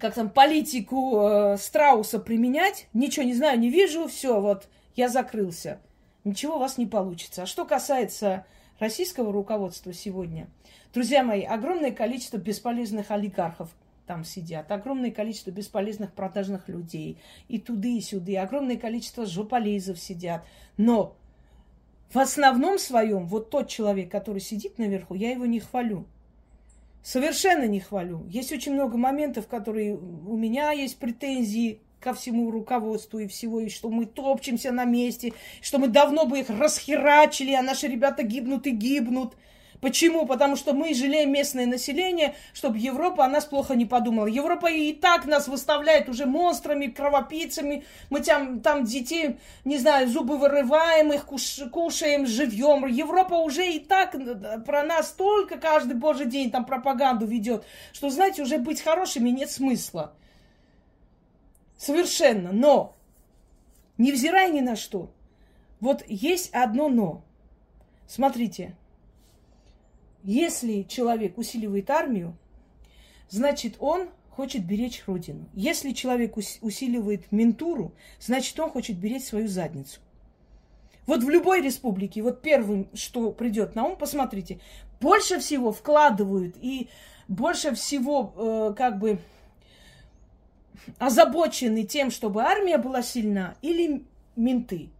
как там, политику э, Страуса применять. Ничего не знаю, не вижу, все, вот, я закрылся. Ничего у вас не получится. А что касается российского руководства сегодня, друзья мои, огромное количество бесполезных олигархов там сидят, огромное количество бесполезных продажных людей, и туды, и сюды, огромное количество жополезов сидят. Но в основном своем, вот тот человек, который сидит наверху, я его не хвалю. Совершенно не хвалю. Есть очень много моментов, которые у меня есть претензии ко всему руководству и всего, и что мы топчемся на месте, что мы давно бы их расхерачили, а наши ребята гибнут и гибнут. Почему? Потому что мы жалеем местное население, чтобы Европа о нас плохо не подумала. Европа и так нас выставляет уже монстрами, кровопийцами. Мы там, там детей, не знаю, зубы вырываем, их куш, кушаем живьем. Европа уже и так про нас только каждый божий день там пропаганду ведет, что, знаете, уже быть хорошими нет смысла. Совершенно. Но, невзирая ни на что, вот есть одно но. Смотрите, если человек усиливает армию, значит, он хочет беречь родину. Если человек усиливает ментуру, значит, он хочет беречь свою задницу. Вот в любой республике, вот первым, что придет на ум, посмотрите, больше всего вкладывают и больше всего э, как бы озабочены тем, чтобы армия была сильна, или менты.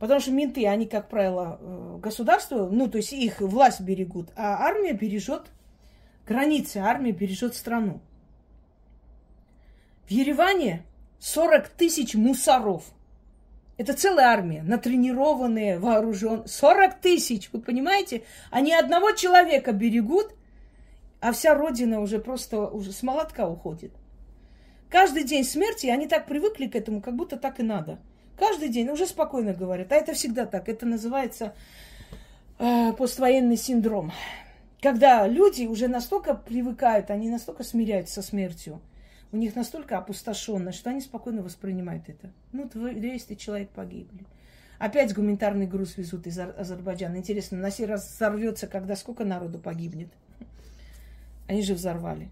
Потому что менты, они, как правило, э, государство, ну, то есть их власть берегут, а армия бережет границы, армия бережет страну. В Ереване 40 тысяч мусоров. Это целая армия, натренированные, вооруженные. 40 тысяч, вы понимаете? Они одного человека берегут, а вся родина уже просто уже с молотка уходит. Каждый день смерти, они так привыкли к этому, как будто так и надо – Каждый день уже спокойно говорят. А это всегда так. Это называется э, поствоенный синдром. Когда люди уже настолько привыкают, они настолько смиряются со смертью, у них настолько опустошенно, что они спокойно воспринимают это. Ну, 200 человек погибли. Опять гуманитарный груз везут из Азербайджана. Интересно, на сей раз взорвется, когда сколько народу погибнет? Они же взорвали.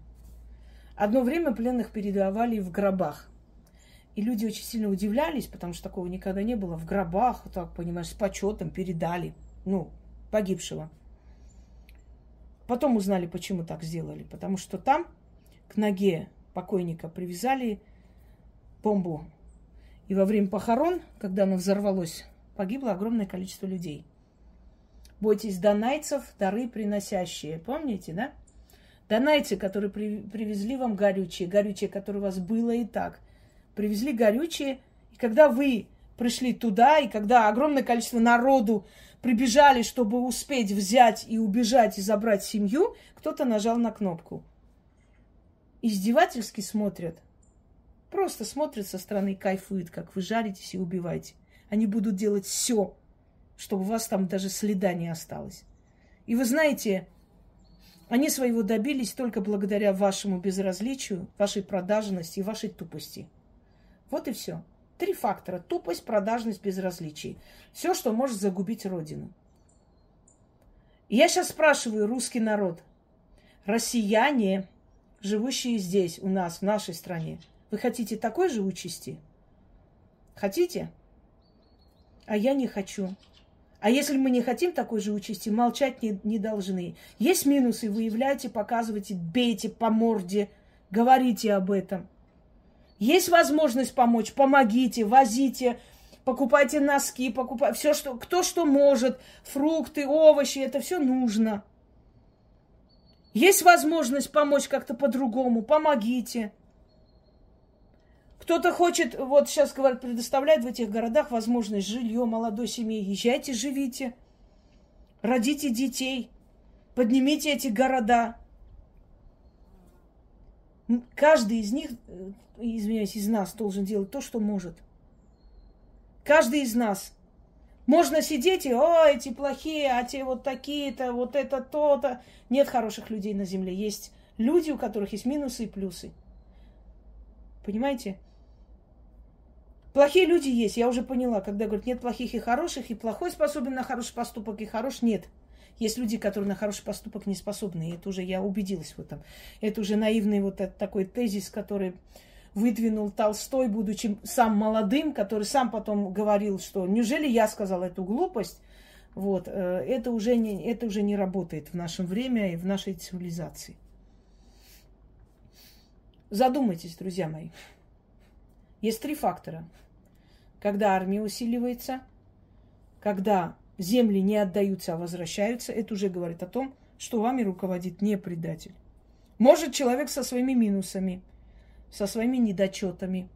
Одно время пленных передавали в гробах. И люди очень сильно удивлялись, потому что такого никогда не было. В гробах, так понимаешь, с почетом передали, ну, погибшего. Потом узнали, почему так сделали. Потому что там к ноге покойника привязали бомбу. И во время похорон, когда оно взорвалось, погибло огромное количество людей. Бойтесь донайцев, дары приносящие. Помните, да? Донайцы, которые при, привезли вам горючее, горючее, которое у вас было и так – привезли горючее. И когда вы пришли туда, и когда огромное количество народу прибежали, чтобы успеть взять и убежать и забрать семью, кто-то нажал на кнопку. Издевательски смотрят. Просто смотрят со стороны кайфуют, как вы жаритесь и убиваете. Они будут делать все, чтобы у вас там даже следа не осталось. И вы знаете, они своего добились только благодаря вашему безразличию, вашей продажности и вашей тупости. Вот и все. Три фактора. Тупость, продажность, безразличие. Все, что может загубить Родину. я сейчас спрашиваю русский народ. Россияне, живущие здесь, у нас, в нашей стране, вы хотите такой же участи? Хотите? А я не хочу. А если мы не хотим такой же участи, молчать не, не должны. Есть минусы, выявляйте, показывайте, бейте по морде, говорите об этом. Есть возможность помочь, помогите, возите, покупайте носки, покупайте все, что, кто что может, фрукты, овощи, это все нужно. Есть возможность помочь как-то по-другому, помогите. Кто-то хочет, вот сейчас говорят, предоставляет в этих городах возможность жилье молодой семье. Езжайте, живите, родите детей, поднимите эти города. Каждый из них, э, извиняюсь, из нас должен делать то, что может. Каждый из нас. Можно сидеть и, о, эти плохие, а те вот такие-то, вот это то-то. Нет хороших людей на земле. Есть люди, у которых есть минусы и плюсы. Понимаете? Плохие люди есть, я уже поняла, когда говорят, нет плохих и хороших, и плохой способен на хороший поступок, и хорош нет. Есть люди, которые на хороший поступок не способны, и это уже я убедилась в этом. Это уже наивный вот такой тезис, который выдвинул Толстой, будучи сам молодым, который сам потом говорил, что неужели я сказал эту глупость, вот, э, это уже не, это уже не работает в наше время и в нашей цивилизации. Задумайтесь, друзья мои. Есть три фактора. Когда армия усиливается, когда земли не отдаются, а возвращаются, это уже говорит о том, что вами руководит не предатель. Может человек со своими минусами, со своими недочетами,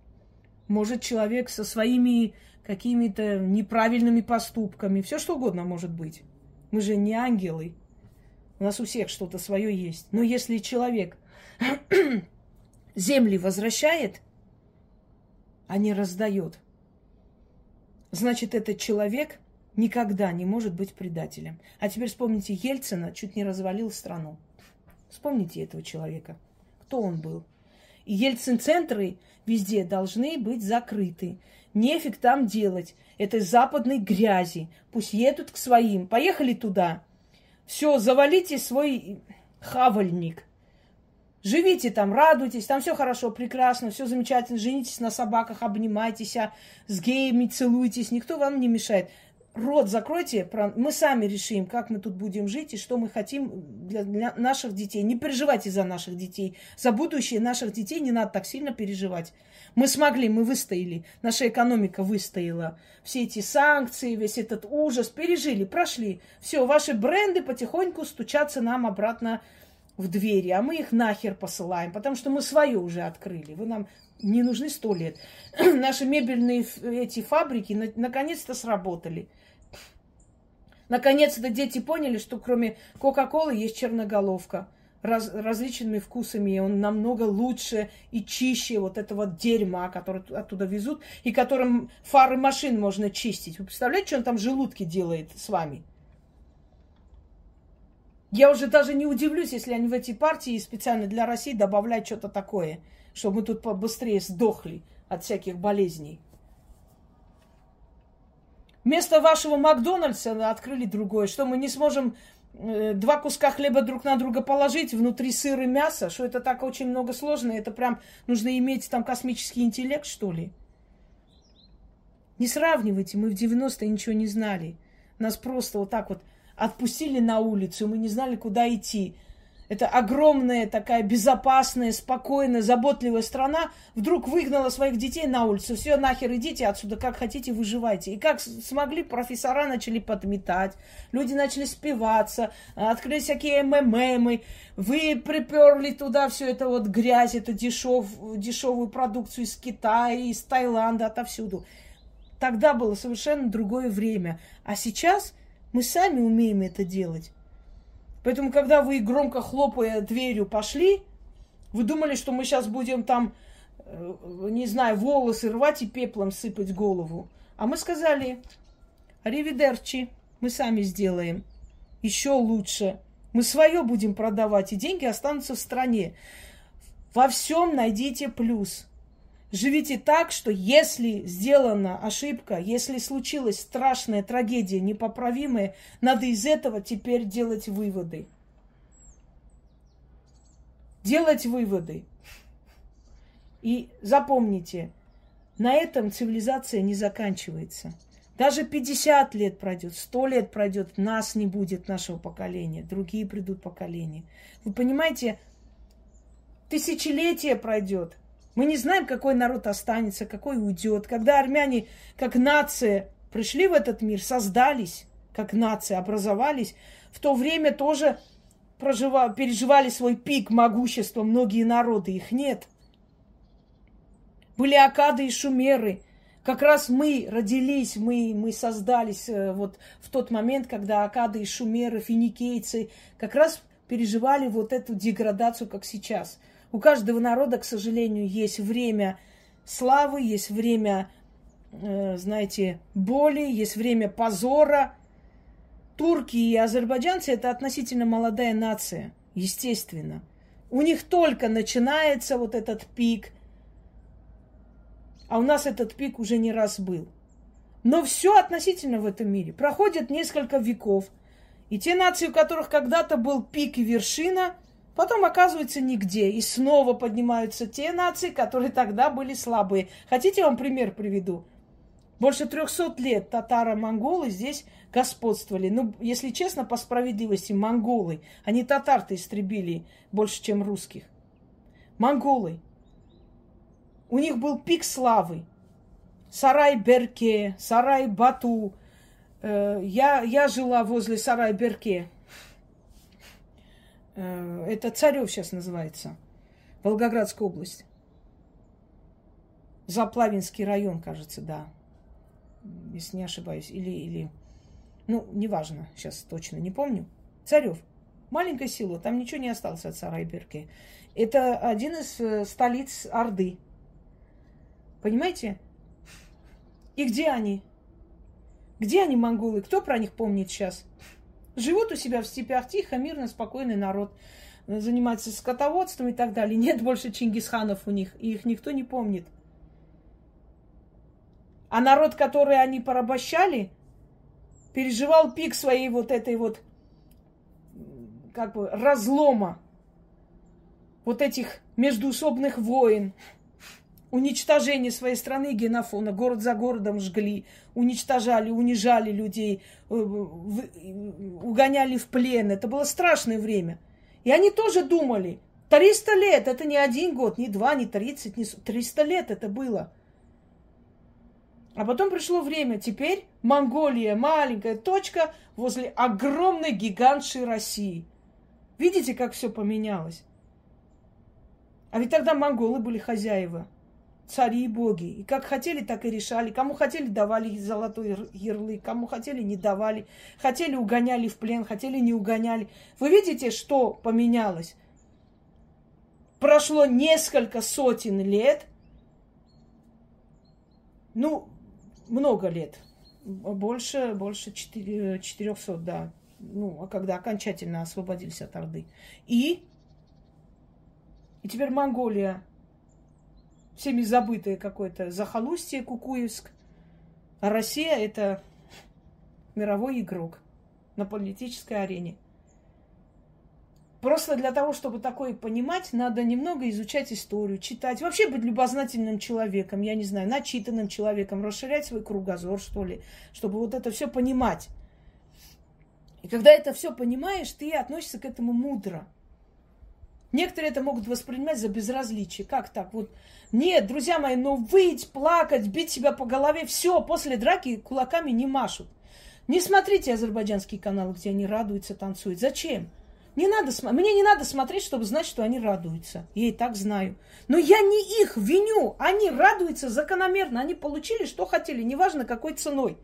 может человек со своими какими-то неправильными поступками, все что угодно может быть. Мы же не ангелы. У нас у всех что-то свое есть. Но если человек земли возвращает, а не раздает. Значит, этот человек никогда не может быть предателем. А теперь вспомните Ельцина, чуть не развалил страну. Вспомните этого человека. Кто он был? И Ельцин-центры везде должны быть закрыты. Нефиг там делать этой западной грязи. Пусть едут к своим. Поехали туда. Все, завалите свой хавальник – Живите там, радуйтесь, там все хорошо, прекрасно, все замечательно. Женитесь на собаках, обнимайтесь, а с геями целуйтесь, никто вам не мешает. Рот закройте, мы сами решим, как мы тут будем жить и что мы хотим для, наших детей. Не переживайте за наших детей. За будущее наших детей не надо так сильно переживать. Мы смогли, мы выстояли, наша экономика выстояла. Все эти санкции, весь этот ужас пережили, прошли. Все, ваши бренды потихоньку стучатся нам обратно в двери, а мы их нахер посылаем, потому что мы свое уже открыли. Вы нам не нужны сто лет. Наши мебельные эти фабрики на- наконец-то сработали. Наконец-то дети поняли, что кроме Кока-Колы есть черноголовка раз, различными вкусами. И он намного лучше и чище вот этого дерьма, которое оттуда везут, и которым фары машин можно чистить. Вы представляете, что он там желудки делает с вами? Я уже даже не удивлюсь, если они в эти партии специально для России добавляют что-то такое, чтобы мы тут побыстрее сдохли от всяких болезней. Вместо вашего Макдональдса открыли другое, что мы не сможем э, два куска хлеба друг на друга положить, внутри сыр и мясо, что это так очень много сложно, это прям нужно иметь там космический интеллект, что ли? Не сравнивайте, мы в 90-е ничего не знали. Нас просто вот так вот отпустили на улицу, мы не знали, куда идти. Это огромная такая безопасная, спокойная, заботливая страна вдруг выгнала своих детей на улицу. Все, нахер идите отсюда, как хотите, выживайте. И как смогли, профессора начали подметать, люди начали спиваться, открыли всякие МММы. Вы приперли туда все это вот грязь, эту дешев, дешевую продукцию из Китая, из Таиланда, отовсюду. Тогда было совершенно другое время. А сейчас мы сами умеем это делать. Поэтому, когда вы громко хлопая дверью пошли, вы думали, что мы сейчас будем там, э, не знаю, волосы рвать и пеплом сыпать голову. А мы сказали, Ривидерчи, мы сами сделаем. Еще лучше. Мы свое будем продавать, и деньги останутся в стране. Во всем найдите плюс. Живите так, что если сделана ошибка, если случилась страшная трагедия, непоправимая, надо из этого теперь делать выводы. Делать выводы. И запомните, на этом цивилизация не заканчивается. Даже 50 лет пройдет, 100 лет пройдет, нас не будет, нашего поколения, другие придут поколения. Вы понимаете, тысячелетие пройдет, мы не знаем, какой народ останется, какой уйдет. Когда армяне, как нация, пришли в этот мир, создались, как нация, образовались, в то время тоже проживали, переживали свой пик могущества многие народы. Их нет. Были акады и шумеры. Как раз мы родились, мы, мы создались э, вот в тот момент, когда акады и шумеры, финикийцы как раз переживали вот эту деградацию, как сейчас – у каждого народа, к сожалению, есть время славы, есть время, э, знаете, боли, есть время позора. Турки и азербайджанцы – это относительно молодая нация, естественно. У них только начинается вот этот пик, а у нас этот пик уже не раз был. Но все относительно в этом мире. Проходит несколько веков. И те нации, у которых когда-то был пик и вершина, Потом оказывается нигде. И снова поднимаются те нации, которые тогда были слабые. Хотите, я вам пример приведу? Больше трехсот лет татаро-монголы здесь господствовали. Ну, если честно, по справедливости, монголы. Они татар-то истребили больше, чем русских. Монголы. У них был пик славы. Сарай-Берке, Сарай-Бату. Э, я, я жила возле Сарай-Берке. Э, это Царев сейчас называется. Волгоградская область. Заплавинский район, кажется, да. Если не ошибаюсь. Или, или... Ну, неважно, сейчас точно не помню. Царев. Маленькое село, там ничего не осталось от Сарайберки. Это один из э, столиц Орды. Понимаете? И где они? Где они, монголы? Кто про них помнит сейчас? Живут у себя в степях тихо, мирно, спокойный народ. Занимается скотоводством и так далее. Нет больше Чингисханов у них, и их никто не помнит. А народ, который они порабощали, переживал пик своей вот этой вот как бы разлома, вот этих междуусобных войн, уничтожение своей страны генофона, город за городом жгли, уничтожали, унижали людей, э, угоняли в плен. Это было страшное время. И они тоже думали, 300 лет, это не один год, не два, не 30, не 300 лет это было. А потом пришло время, теперь Монголия, маленькая точка возле огромной гигантшей России. Видите, как все поменялось? А ведь тогда монголы были хозяева цари и боги. И как хотели, так и решали. Кому хотели, давали золотой ярлык, кому хотели, не давали. Хотели, угоняли в плен, хотели, не угоняли. Вы видите, что поменялось? Прошло несколько сотен лет, ну, много лет, больше, больше 400, да, ну, а когда окончательно освободились от Орды. И, и теперь Монголия всеми забытое какое-то захолустье Кукуевск. А Россия – это мировой игрок на политической арене. Просто для того, чтобы такое понимать, надо немного изучать историю, читать, вообще быть любознательным человеком, я не знаю, начитанным человеком, расширять свой кругозор, что ли, чтобы вот это все понимать. И когда это все понимаешь, ты относишься к этому мудро. Некоторые это могут воспринимать за безразличие. Как так? Вот нет, друзья мои, но выть, плакать, бить себя по голове, все, после драки кулаками не машут. Не смотрите азербайджанские каналы, где они радуются, танцуют. Зачем? Не надо, мне не надо смотреть, чтобы знать, что они радуются. Я и так знаю. Но я не их виню. Они радуются закономерно. Они получили, что хотели, неважно какой ценой.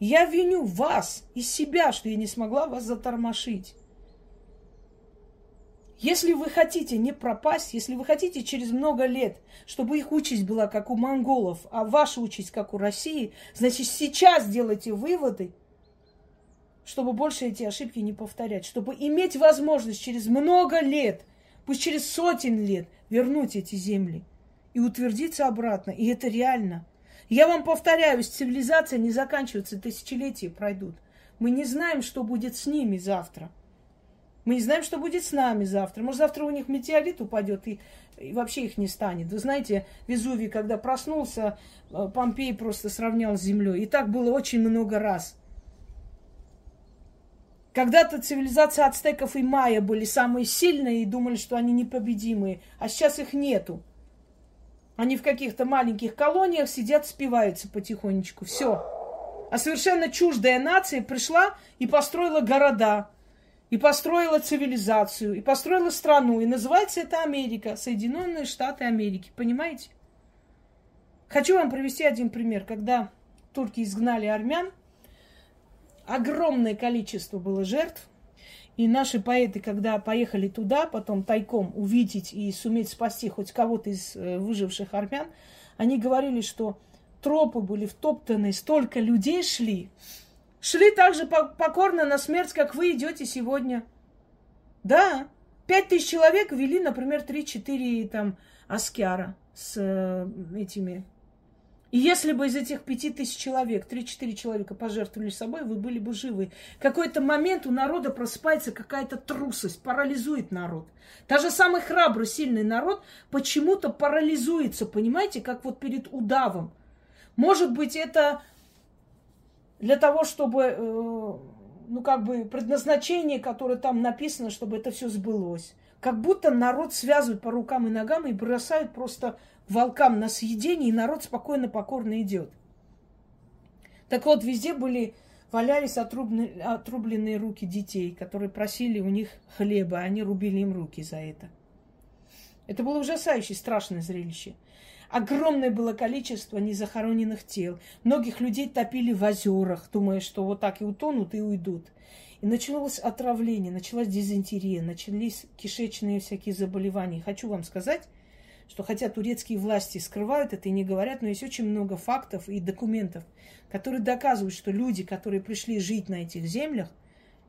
Я виню вас и себя, что я не смогла вас затормошить. Если вы хотите не пропасть, если вы хотите через много лет, чтобы их участь была как у монголов, а ваша участь как у России, значит сейчас делайте выводы, чтобы больше эти ошибки не повторять, чтобы иметь возможность через много лет, пусть через сотен лет вернуть эти земли и утвердиться обратно. И это реально. Я вам повторяю, цивилизация не заканчивается, тысячелетия пройдут. Мы не знаем, что будет с ними завтра. Мы не знаем, что будет с нами завтра. Может, завтра у них метеорит упадет и, и вообще их не станет. Вы знаете, Везувий, когда проснулся, э, Помпей просто сравнял с землей. И так было очень много раз. Когда-то цивилизация ацтеков и майя были самые сильные и думали, что они непобедимые, а сейчас их нету. Они в каких-то маленьких колониях сидят, спиваются потихонечку. Все. А совершенно чуждая нация пришла и построила города, и построила цивилизацию, и построила страну. И называется это Америка, Соединенные Штаты Америки. Понимаете? Хочу вам привести один пример. Когда турки изгнали армян, огромное количество было жертв. И наши поэты, когда поехали туда, потом тайком увидеть и суметь спасти хоть кого-то из э, выживших армян, они говорили, что тропы были втоптаны, столько людей шли. Шли так же покорно на смерть, как вы идете сегодня. Да, пять тысяч человек вели, например, три-четыре там аскяра с э, этими и если бы из этих пяти тысяч человек, три-четыре человека пожертвовали собой, вы были бы живы. Какой-то момент у народа просыпается какая-то трусость, парализует народ. Даже самый храбрый, сильный народ почему-то парализуется, понимаете, как вот перед удавом. Может быть, это для того, чтобы, э, ну, как бы предназначение, которое там написано, чтобы это все сбылось. Как будто народ связывают по рукам и ногам и бросают просто волкам на съедение, и народ спокойно, покорно идет. Так вот, везде были, валялись отрубленные, отрубленные руки детей, которые просили у них хлеба, а они рубили им руки за это. Это было ужасающее, страшное зрелище. Огромное было количество незахороненных тел. Многих людей топили в озерах, думая, что вот так и утонут, и уйдут. И началось отравление, началась дизентерия, начались кишечные всякие заболевания. Хочу вам сказать, что хотя турецкие власти скрывают это и не говорят, но есть очень много фактов и документов, которые доказывают, что люди, которые пришли жить на этих землях,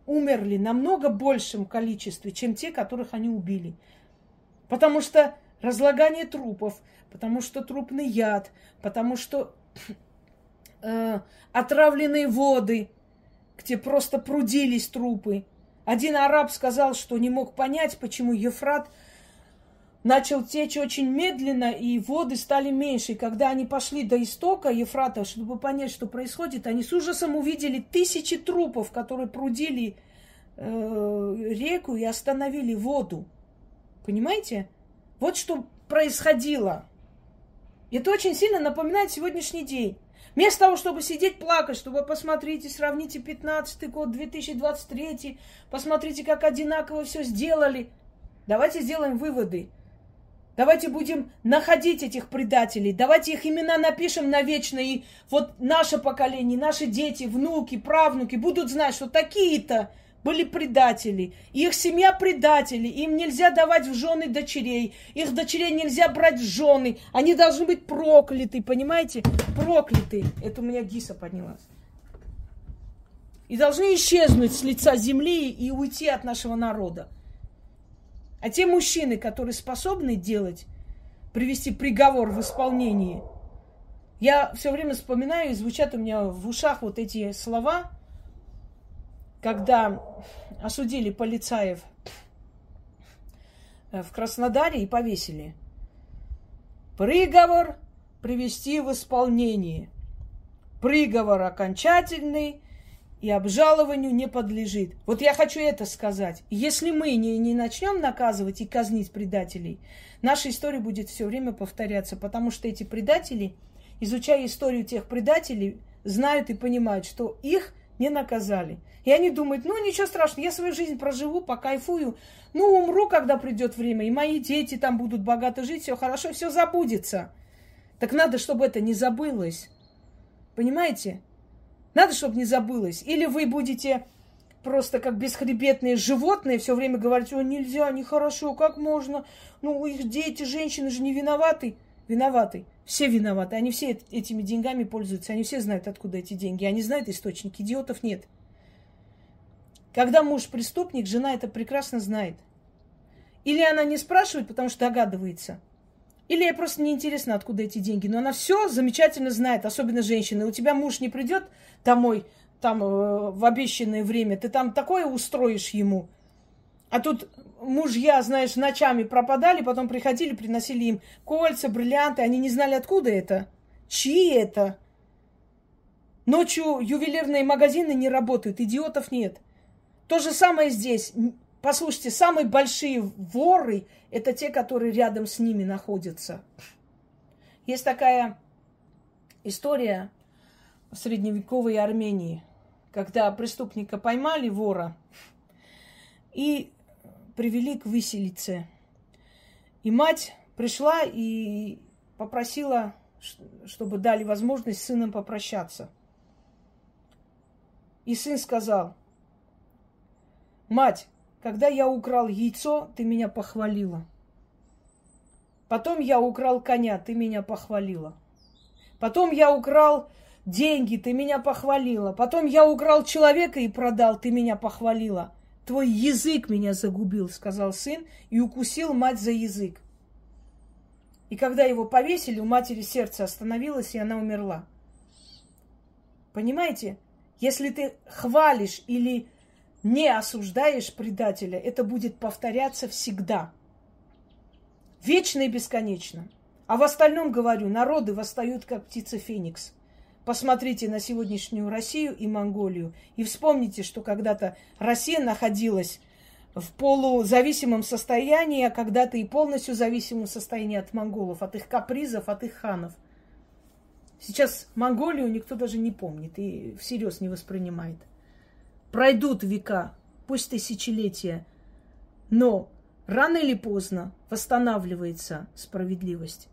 умерли намного большем количестве, чем те, которых они убили. Потому что разлагание трупов, потому что трупный яд, потому что э, отравленные воды, где просто прудились трупы. Один араб сказал, что не мог понять, почему Ефрат – начал течь очень медленно, и воды стали меньше. И когда они пошли до истока Ефрата, чтобы понять, что происходит, они с ужасом увидели тысячи трупов, которые прудили э, реку и остановили воду. Понимаете? Вот что происходило. Это очень сильно напоминает сегодняшний день. Вместо того, чтобы сидеть плакать, чтобы посмотрите, сравните 15 год, 2023, посмотрите, как одинаково все сделали. Давайте сделаем выводы. Давайте будем находить этих предателей. Давайте их имена напишем навечно. И вот наше поколение, наши дети, внуки, правнуки будут знать, что такие-то были предатели. Их семья предатели. Им нельзя давать в жены дочерей. Их дочерей нельзя брать в жены. Они должны быть прокляты, понимаете? Прокляты. Это у меня Гиса поднялась. И должны исчезнуть с лица земли и уйти от нашего народа. А те мужчины, которые способны делать, привести приговор в исполнение, я все время вспоминаю, и звучат у меня в ушах вот эти слова, когда осудили полицаев э, в Краснодаре и повесили. Приговор привести в исполнение. Приговор окончательный, и обжалованию не подлежит. Вот я хочу это сказать. Если мы не, не начнем наказывать и казнить предателей, наша история будет все время повторяться, потому что эти предатели, изучая историю тех предателей, знают и понимают, что их не наказали. И они думают, ну ничего страшного, я свою жизнь проживу, покайфую, ну умру, когда придет время, и мои дети там будут богато жить, все хорошо, все забудется. Так надо, чтобы это не забылось. Понимаете? Надо, чтобы не забылось. Или вы будете просто как бесхребетные животные все время говорить, о, нельзя, нехорошо, как можно? Ну, их дети, женщины же не виноваты. Виноваты. Все виноваты. Они все этими деньгами пользуются. Они все знают, откуда эти деньги. Они знают источник. Идиотов нет. Когда муж преступник, жена это прекрасно знает. Или она не спрашивает, потому что догадывается. Или ей просто неинтересно, откуда эти деньги. Но она все замечательно знает, особенно женщины. У тебя муж не придет домой там э, в обещанное время, ты там такое устроишь ему. А тут мужья, знаешь, ночами пропадали, потом приходили, приносили им кольца, бриллианты. Они не знали, откуда это, чьи это. Ночью ювелирные магазины не работают, идиотов нет. То же самое здесь. Послушайте, самые большие воры – это те, которые рядом с ними находятся. Есть такая история в средневековой Армении, когда преступника поймали, вора, и привели к выселице. И мать пришла и попросила, чтобы дали возможность с сыном попрощаться. И сын сказал, мать, когда я украл яйцо, ты меня похвалила. Потом я украл коня, ты меня похвалила. Потом я украл деньги, ты меня похвалила. Потом я украл человека и продал, ты меня похвалила. Твой язык меня загубил, сказал сын, и укусил мать за язык. И когда его повесили, у матери сердце остановилось, и она умерла. Понимаете? Если ты хвалишь или не осуждаешь предателя, это будет повторяться всегда. Вечно и бесконечно. А в остальном, говорю, народы восстают, как птица Феникс. Посмотрите на сегодняшнюю Россию и Монголию. И вспомните, что когда-то Россия находилась в полузависимом состоянии, а когда-то и полностью зависимом состоянии от монголов, от их капризов, от их ханов. Сейчас Монголию никто даже не помнит и всерьез не воспринимает. Пройдут века, пусть тысячелетия, но рано или поздно восстанавливается справедливость.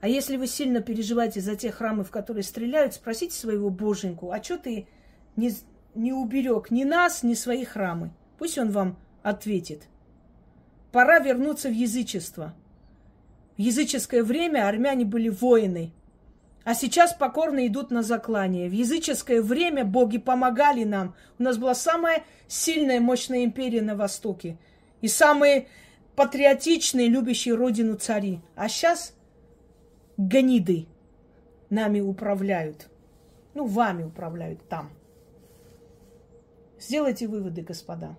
А если вы сильно переживаете за те храмы, в которые стреляют, спросите своего боженьку, а что ты не, не уберег ни нас, ни свои храмы? Пусть он вам ответит. Пора вернуться в язычество. В языческое время армяне были воины, а сейчас покорно идут на заклание. В языческое время боги помогали нам. У нас была самая сильная, мощная империя на Востоке. И самые патриотичные, любящие родину цари. А сейчас гниды нами управляют. Ну, вами управляют там. Сделайте выводы, господа.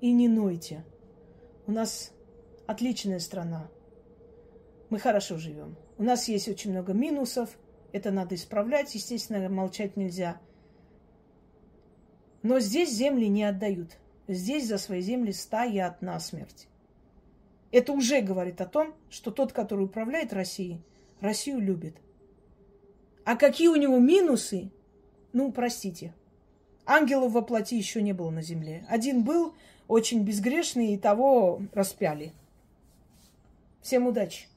И не нойте. У нас отличная страна. Мы хорошо живем. У нас есть очень много минусов, это надо исправлять, естественно, молчать нельзя. Но здесь земли не отдают. Здесь за свои земли стоят насмерть. Это уже говорит о том, что тот, который управляет Россией, Россию любит. А какие у него минусы? Ну, простите. Ангелов во плоти еще не было на земле. Один был очень безгрешный, и того распяли. Всем удачи!